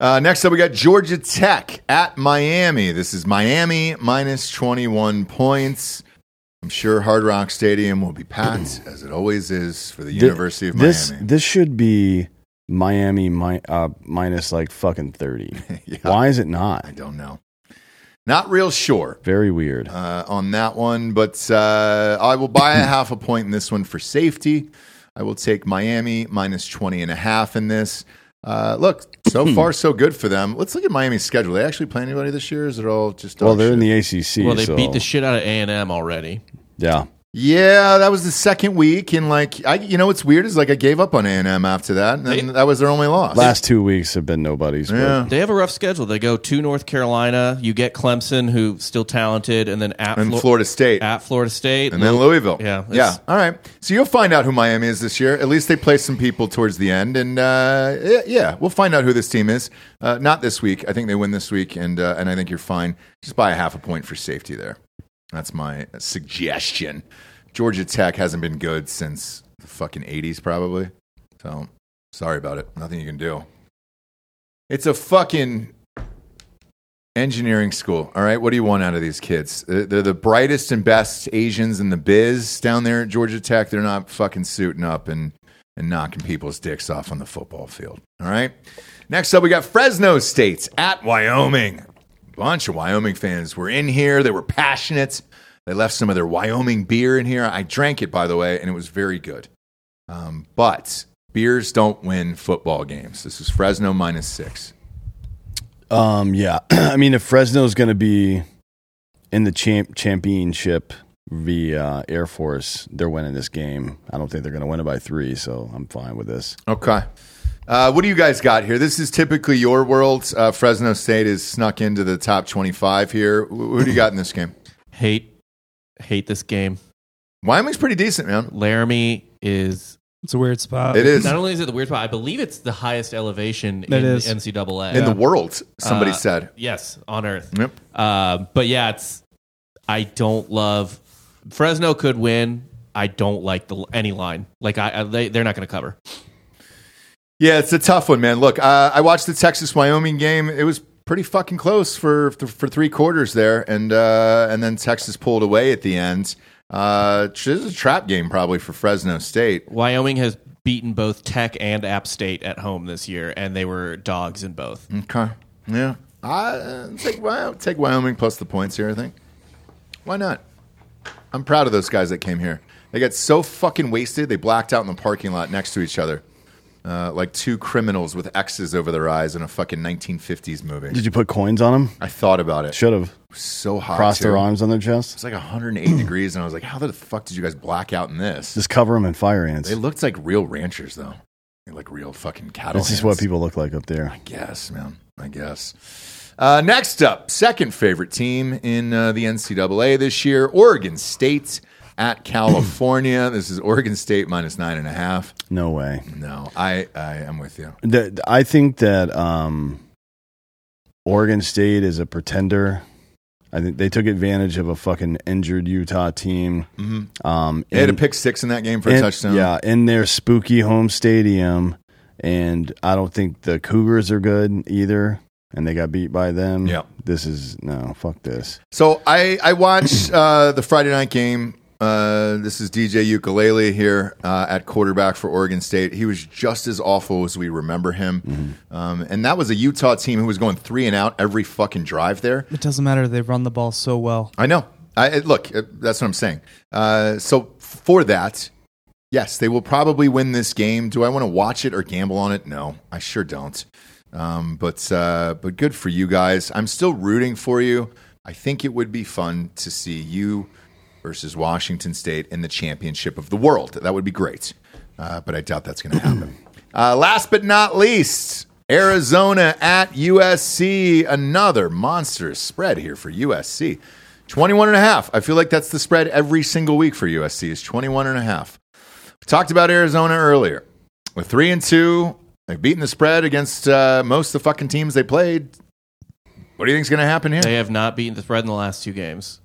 Uh, next up, we got Georgia Tech at Miami. This is Miami minus 21 points. I'm sure Hard Rock Stadium will be packed, as it always is for the University of this Miami. this should be Miami mi- uh, minus like fucking thirty. Yeah, Why is it not? I don't know. Not real sure. Very weird. uh, on that one, but uh, I will buy a half a point in this one for safety. I will take Miami minus 20 and a half in this. Uh, look, so hmm. far so good for them. Let's look at Miami's schedule. They actually play anybody this year? Is it all just well, oh, they're in the ACC. well, they so, beat the shit out of A and M already. yeah. Yeah, that was the second week, and like I, you know, what's weird is like I gave up on A and M after that, and They- that was their only loss. Last two weeks have been nobodies. but- yeah, They have a rough schedule. They go to North Carolina. You get Clemson, who's still talented, and then at and Flo- Florida State, at Florida State, and then Louisville. Yeah, yeah. All right. So you'll find out who Miami is this year. At least they play some people towards the end, and uh, yeah, yeah, we'll find out who this team is. Uh, not this week. I think they win this week, and uh, and I think you're fine. Just buy a half a point for safety there. That's my suggestion. Georgia Tech hasn't been good since the fucking '80s, probably. So sorry about it. Nothing you can do. It's a fucking engineering school. All right, what do you want out of these kids? They're the brightest and best Asians in the biz down there at Georgia Tech. They're not fucking suiting up and and knocking people's dicks off on the football field. All right. Next up, we got Fresno State at Wyoming. Bunch of Wyoming fans were in here. They were passionate. They left some of their Wyoming beer in here. I drank it, by the way, and it was very good. Um, but beers don't win football games. This is Fresno minus six. Um, yeah. I mean, if Fresno's going to be in the champ- championship via Air Force, they're winning this game. I don't think they're going to win it by three, so I'm fine with this. Okay. Uh, what do you guys got here? This is typically your world. Uh, Fresno State is snuck into the top 25 here. Who do you got in this game? hate hate this game. Wyoming's pretty decent, man. Laramie is It's a weird spot. It is. not only is it the weird spot, I believe it's the highest elevation It in is. the NCAA. In the world, somebody Uh, said. Yes, on Earth. Yep. Uh, but yeah, it's I don't love Fresno could win. I don't like the any line. Like I, I they they're not going to cover. Yeah, it's a tough one, man. Look, uh, I watched the Texas Wyoming game. It was pretty fucking close for for three quarters there, and uh, and then Texas pulled away at the end. Uh, this is a trap game probably for Fresno State. Wyoming has beaten both Tech and App State at home this year, and they were dogs in both. Okay. Yeah. I uh, take Wy- take Wyoming plus the points here. I think. Why not? I'm proud of those guys that came here. They got so fucking wasted. They blacked out in the parking lot next to each other, uh, like two criminals with X's over their eyes in a fucking 1950s movie. Did you put coins on them? I thought about it. Should have. So hot. Crossed their arms on their chest. It's like 108 degrees, and I was like, "How the fuck did you guys black out in this?" Just cover them in fire ants. They looked like real ranchers, though. They're like real fucking cattle. This is what people look like up there. I guess, man. I guess. Uh, next up, second favorite team in uh, the NCAA this year, Oregon State at California. this is Oregon State minus nine and a half. No way. No, I, I am with you. The- I think that um, Oregon State is a pretender. I think they took advantage of a fucking injured Utah team. Mm-hmm. Um, They had a pick six in that game for a touchdown. Yeah, in their spooky home stadium, and I don't think the Cougars are good either. And they got beat by them. Yeah. this is no fuck this. So I I watched uh, the Friday night game. Uh, this is DJ Uiagalelei here uh, at quarterback for Oregon State. He was just as awful as we remember him, um, and that was a Utah team who was going three and out every fucking drive there. It doesn't matter. They run the ball so well. I know. I look. That's what I'm saying. Uh, so for that, yes, they will probably win this game. Do I want to watch it or gamble on it? No, I sure don't. Um, but uh, but good for you guys. I'm still rooting for you. I think it would be fun to see you versus Washington State in the championship of the world. That would be great. Uh, but I doubt that's going to happen. Uh, last but not least, Arizona at USC. Another monstrous spread here for USC. 21 and a half. I feel like that's the spread every single week for USC is 21 and a half. We talked about Arizona earlier. With 3 and 2, they've beaten the spread against uh, most of the fucking teams they played. What do you think's going to happen here? They have not beaten the spread in the last two games.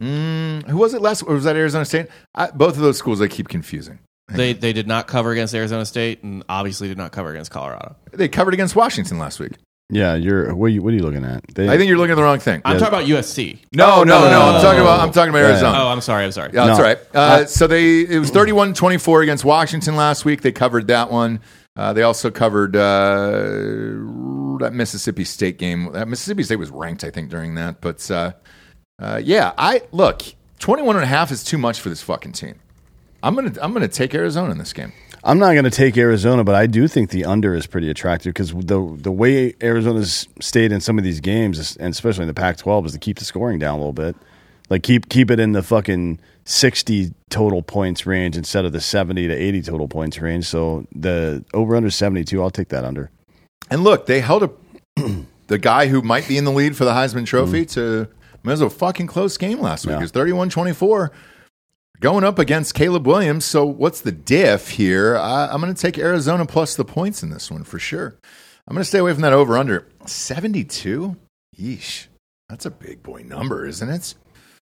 Mm, who was it last? Or was that Arizona State? I, both of those schools I keep confusing. They they did not cover against Arizona State and obviously did not cover against Colorado. They covered against Washington last week. Yeah, you're. What are you, what are you looking at? They, I think you're looking at the wrong thing. I'm talking about USC. no, no, no, no, no, I'm talking about. I'm talking about Yeah, yeah. Arizona. Oh, I'm sorry. I'm sorry. Yeah, that's No. all right. Uh, so they it was 31-24 against Washington last week. They covered that one. Uh, they also covered uh, that Mississippi State game. That Mississippi State was ranked, I think, during that. But uh, uh, yeah, I look 21 and a half is too much for this fucking team. I'm gonna I'm gonna take Arizona in this game. I'm not going to take Arizona, but I do think the under is pretty attractive because the the way Arizona's stayed in some of these games, and especially in the Pac-12, is to keep the scoring down a little bit. Like keep keep it in the fucking 60 total points range instead of the 70 to 80 total points range. So the over under 72, I'll take that under. And look, they held a the guy who might be in the lead for the Heisman Trophy to I mean, it was a fucking close game last week. Yeah. It was 31-24 going up against Caleb Williams. So what's the diff here? I, I'm going to take Arizona plus the points in this one for sure. I'm going to stay away from that over under 72. Yeesh, that's a big boy number, isn't it?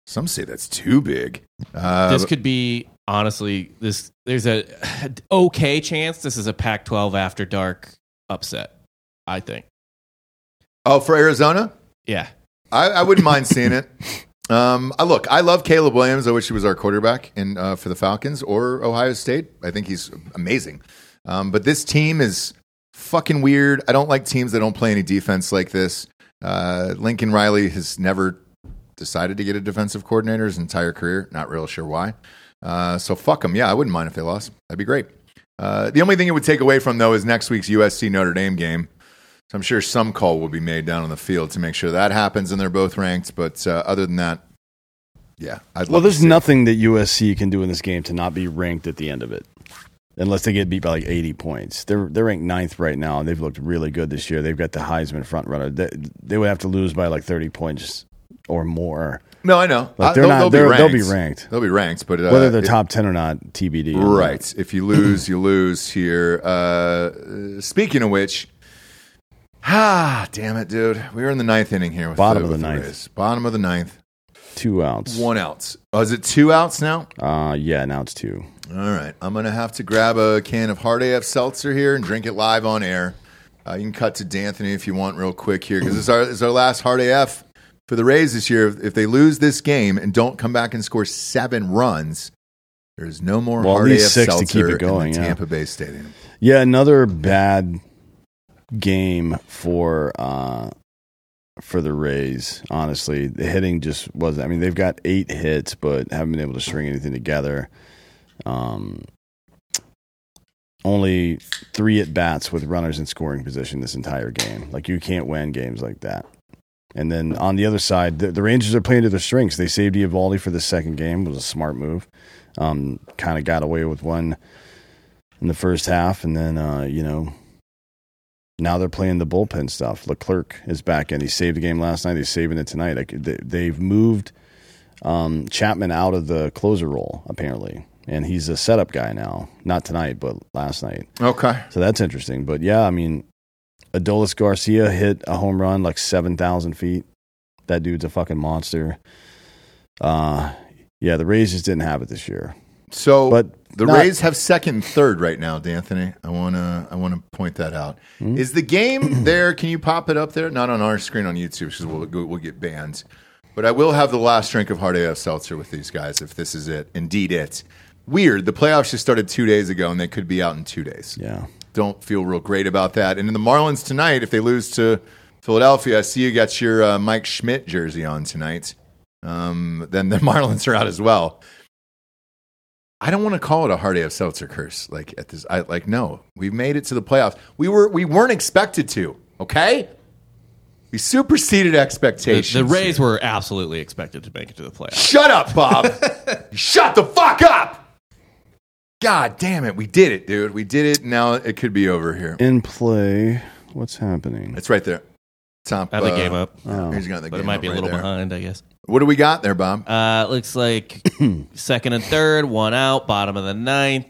Some say that's too big. Uh, this could be honestly this. There's a okay chance this is a Pac-12 after dark upset. I think. oh, for Arizona, Yeah. I, I wouldn't mind seeing it. Um, I look, I love Caleb Williams. I wish he was our quarterback in uh, for the Falcons or Ohio State. I think he's amazing. Um, but this team is fucking weird. I don't like teams that don't play any defense like this. Uh, Lincoln Riley has never decided to get a defensive coordinator his entire career. Not real sure why. Uh, so fuck them. Yeah, I wouldn't mind if they lost. That'd be great. Uh, the only thing it would take away from though is next week's USC Notre Dame game. So I'm sure some call will be made down on the field to make sure that happens and they're both ranked. But uh, other than that, yeah, I'd Well, there's nothing that USC can do in this game to not be ranked at the end of it, unless they get beat by like 80 points. They're they're ranked ninth right now, and they've looked really good this year. They've got the Heisman front runner. They, they would have to lose by like 30 points or more. No, I know. Like, Uh, they're they'll, not- they'll, they're- be be ranked. They'll be ranked, but uh, Whether they're it- top 10 or not, TBD. right. If you lose, you lose here. Uh, speaking of which, ah, damn it, dude, we were in the ninth inning here. With Bottom the, of the ninth. Rays. Bottom of the ninth. Two outs. One outs. Oh, is it two outs now? Uh, yeah, now it's two. All right, I'm gonna have to grab a can of HardAF seltzer here and drink it live on air. Uh, you can cut to D'Anthony if you want, real quick here, because it's our it's our last HardAF for the Rays this year. If, if they lose this game and don't come back and score seven runs, there's no more Well, HardAF six to keep it going, in the yeah. Tampa Bay Stadium. Yeah, another bad game for uh, for the Rays. Honestly, the hitting just wasn't. I mean, they've got eight hits, but haven't been able to string anything together. Um, only three at bats with runners in scoring position this entire game. Like you can't win games like that. And then on the other side, the, the Rangers are playing to their strengths. They saved Eovaldi for the second game. It was a smart move. Um, kind of got away with one in the first half, and then uh, you know now they're playing the bullpen stuff. Leclerc is back in. He saved the game last night. He's saving it tonight. Like they, they've moved um, Chapman out of the closer role apparently, and he's a setup guy now. Not tonight, but last night. Okay, So that's interesting. But yeah, I mean, Adolis Garcia hit a home run like seven thousand feet. That dude's a fucking monster. Uh, yeah, the Rays just didn't have it this year. So But the not- Rays have second and third right now, D'Anthony. I wanna I wanna point that out. Hmm? Is the game there? Can you pop it up there? Not on our screen on YouTube because we'll we'll get banned. But I will have the last drink of HardAF seltzer with these guys if this is it. Indeed, it. Weird. The playoffs just started two days ago, and they could be out in two days. Yeah. Don't feel real great about that. And in the Marlins tonight, if they lose to Philadelphia, I see you got your uh, Mike Schmidt jersey on tonight. Um, then the Marlins are out as well. I don't want to call it a HardAF Seltzer curse. Like at this, I like no. We've made it to the playoffs. We were we weren't expected to. Okay, we superseded The, expectations. the Rays were absolutely expected to make it to the playoffs. Shut up, Bob. Shut the fuck up. God damn it, we did it, dude. We did it. Now it could be over here. In play, what's happening? It's right there. Top. I have the uh, game up, Oh. He's got the but game it might up be a right little there. behind, I guess. What do we got there, Bob? Uh, looks like second and third, one out, bottom of the ninth,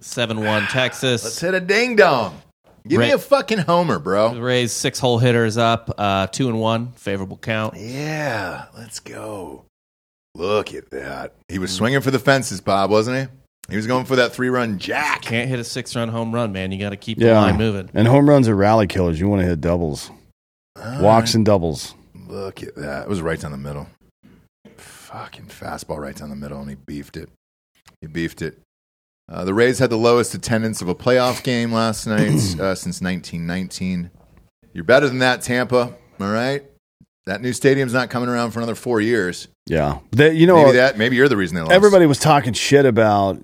seven one Texas. Let's hit a ding dong. Give me a fucking homer, bro. Rays six hole hitters up, uh, two and one, favorable count. Yeah, let's go. Look at that. He was swinging for the fences, Bob, wasn't he? He was going for that three run jack. Can't hit a six run home run, man. You got to keep the Yeah. line moving. And home runs are rally killers. You want to hit doubles, walks and doubles. Look at that. It was right down the middle. Fucking fastball right down the middle, and he beefed it. He beefed it. Uh, the Rays had the lowest attendance of a playoff game last night uh, since 1919. You're better than that, Tampa. All right. That new stadium's not coming around for another four years. Yeah, They- you know Maybe that. Maybe you're the reason they lost. everybody was talking shit about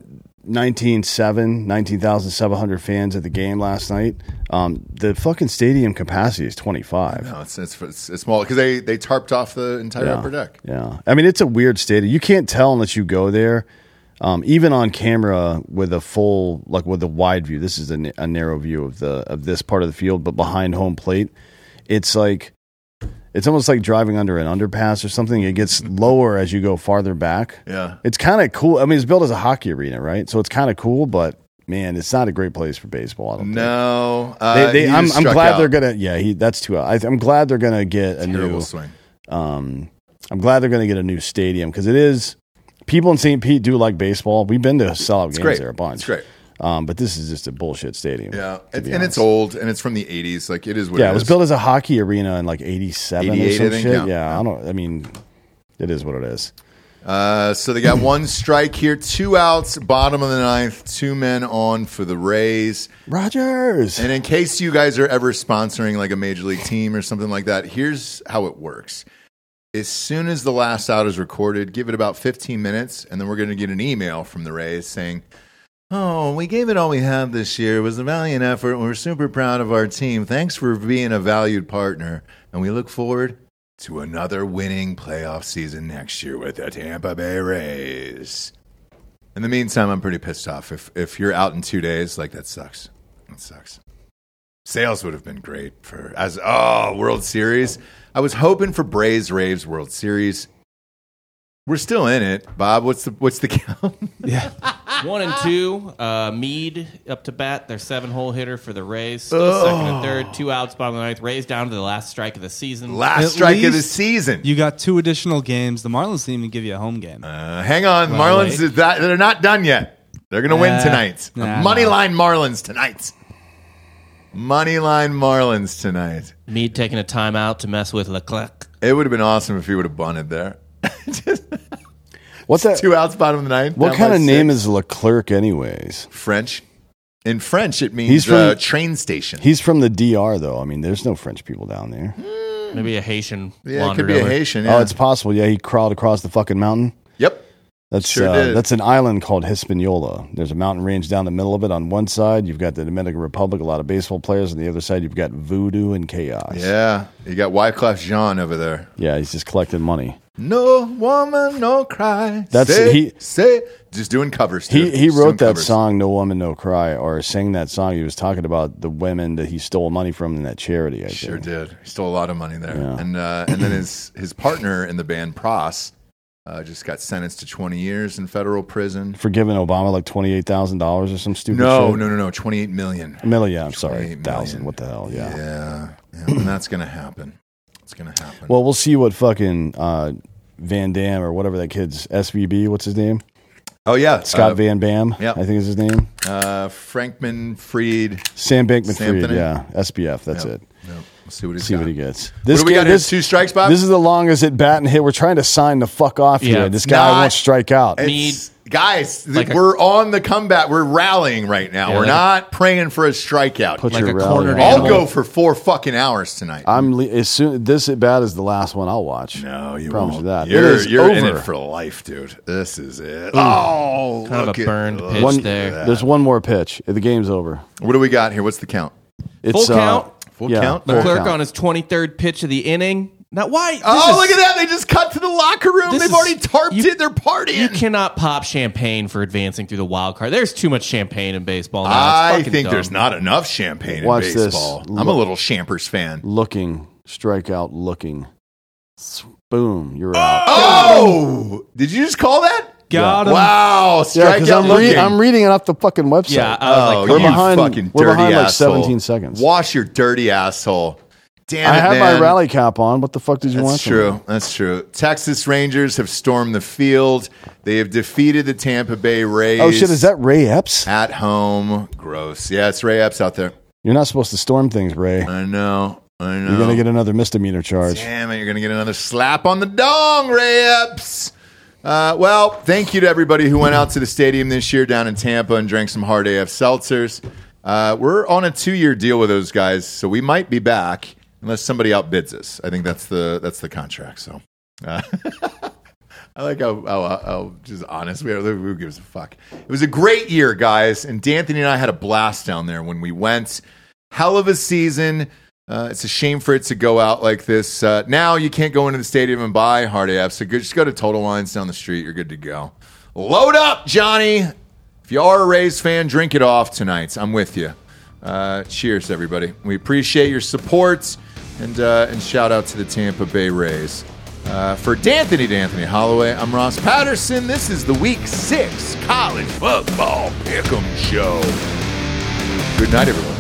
19,700, 19,700 fans at the game last night. Um, the fucking stadium capacity is 25. No, it's it's, it's, it's small because they they tarped off the entire Yeah. upper deck. Yeah. I mean, it's a weird stadium. You can't tell unless you go there. Um, even on camera with a full, like with a wide view, this is a, a narrow view of the of this part of the field, but behind home plate, it's like it's almost like driving under an underpass or something. It gets lower as you go farther back. Yeah. It's kind of cool. I mean, it's built as a hockey arena, right? So it's kind of cool, but man, it's not a great place for baseball. I don't think. No, uh, They, they, I'm, I'm glad out. they're gonna. Yeah, he. That's too. I, I'm glad they're gonna get a terrible new. swing. Um, I'm glad they're gonna get a new stadium because it is. People in St. Pete do like baseball. We've been to sellout It's games great. there a bunch. It's great. Um, but this is just a bullshit stadium. Yeah, and it's old, and it's from the '80s. Like it is what Yeah, it it was is. built as a hockey arena in like '87 or 88, some shit. yeah. Yeah. I don't. I mean, it is what it is. Uh, so they got one strike here, two outs, bottom of the ninth, two men on for the Rays. Rogers. And in case you guys are ever sponsoring like a major league team or something like that, here's how it works. As soon as the last out is recorded, give it about 15 minutes, and then we're going to get an email from the Rays saying, Oh, we gave it all we had this year. It was a valiant effort. We're super proud of our team. Thanks for being a valued partner. And we look forward to another winning playoff season next year with the Tampa Bay Rays. In the meantime, I'm pretty pissed off. If if you're out in two days, like that sucks. That sucks. Sales would have been great for as oh World Series. I was hoping for Braves Raves World Series. We're still in it, Bob. What's the what's the count? Yeah. One and two. Uh, Mead up to bat. Their seven hole hitter for the Rays. Still second and third. Two outs, bottom of the ninth. Rays down to the last strike of the season. Last At strike of the least season. You got two additional games. The Marlins didn't even give you a home game. Uh, hang on, Well, Marlins. wait. Is that, they're not done yet. They're going to win Nah. tonight. Nah, Money nah. line Marlins tonight. Money line Marlins tonight. Mead taking a timeout to mess with Leclerc. It would have been awesome if he would have bunted there. What's that? Two outs, bottom of the ninth. What kind by of name is Leclerc, anyways? French? In French, it means He's from- uh, train station. He's from the DR, though. I mean, there's no French people down there. Maybe a Haitian. yeah, it could wandered be a. Haitian. Yeah. Oh, it's possible. Yeah, he crawled across the fucking mountain. yep. That's Sure uh, did. that's an island called Hispaniola. There's a mountain range down the middle of it. On one side, you've got the Dominican Republic, a lot of baseball players. On the other side, you've got voodoo and chaos. Yeah. You got Wyclef Jean over there. yeah, he's just collecting money. No woman, no cry. That's- say, he- say just doing covers. He he Just wrote that covers. song "No Woman, No Cry" or sang that song. He was talking about the women that he stole money from in that charity. I Sure think. did. He stole a lot of money there, Yeah. and uh, and then his his partner in the band Pras uh, just got sentenced to 20 years in federal prison. for giving Obama like twenty eight thousand dollars or some stupid. No, shit. no, no, no, 28 A million. million. Yeah, I'm sorry, 28 thousand. million. What the hell? Yeah. Yeah, yeah and that's gonna happen. It's gonna happen. Well, we'll see what fucking uh, Van Dam or whatever that kid's SVB. What's his name? oh yeah, Scott uh, Van Bam. yeah. I think is his name. uh, Frankman Fried. Sam Bankman Fried. Yeah, SBF. That's Yep. it. Yep. We'll see what he's See got. what he gets. What do we got? This, two strikes, Bob. This is the longest at bat and hit. We're trying to sign the fuck off Yeah. here. This guy Not- won't strike out. It's- Mead guys, Like we're on the comeback. We're rallying right now. Yeah, we're like a- not praying for a strikeout. Put Like your a rally cornered. I'll go for four fucking hours tonight. I'm le- as soon this at bat is the last one I'll watch. no, you promise won't. you that. You're, it is you're in over. it for life, dude. This is it. Oh, Kind of a at- burned look pitch One, there. There's one more pitch. The game's over. What do we got here? What's the count? It's Full uh, count? Full yeah, count? full Leclerc count. on his 23rd pitch of the inning. Now, why? Oh, this Oh, is- look at that! They just cut to the locker room. They've is- already tarped you- it. They're partying. You cannot pop champagne for advancing through the wild card. There's too much champagne in baseball now. I think dumb. there's not enough champagne Watch in this. baseball. I'm a little Champers fan. looking strikeout looking. Boom, you're oh! out. Oh, did you just call that? Got him. Wow, strikeout because I'm, looking. re- I'm reading it off the fucking website. Yeah, uh, I was oh, like, We're you behind- fucking we're dirty behind like asshole. 17 seconds. Wash your dirty asshole. Damn I it, have man. my rally cap on. What the fuck did you That's want? from true. That's true. Texas Rangers have stormed the field. They have defeated the Tampa Bay Rays. Oh shit, is that Ray Epps? at home? Gross. Yeah, it's Ray Epps out there. You're not supposed to storm things, Ray. I know. I know. You're gonna get another misdemeanor charge. Damn it, you're going to get another slap on the dong, Ray Epps. Uh, well, thank you to everybody who went out to the stadium this year down in Tampa and drank some HardAF seltzers. Uh, we're on a two year deal with those guys, so we might be back unless somebody outbids us. I think that's the that's the contract. So uh, I like how, how, how just honest we are. Who gives a fuck? It was a great year, guys, and D'Anthony and I had a blast down there when we went. Hell of a season. Uh, it's a shame for it to go out like this. Uh, now you can't go into the stadium and buy HardAF, so just go to Total Wines down the street. You're good to go. Load up, Johnny. If you are a Rays fan, drink it off tonight. I'm with you. Uh, cheers, everybody. We appreciate your support, and uh, and shout out to the Tampa Bay Rays. Uh, for D'Anthony D'Anthony Holloway, I'm Ross Patterson. This is the Week Six College Football Pick'em Show. Good night, everyone.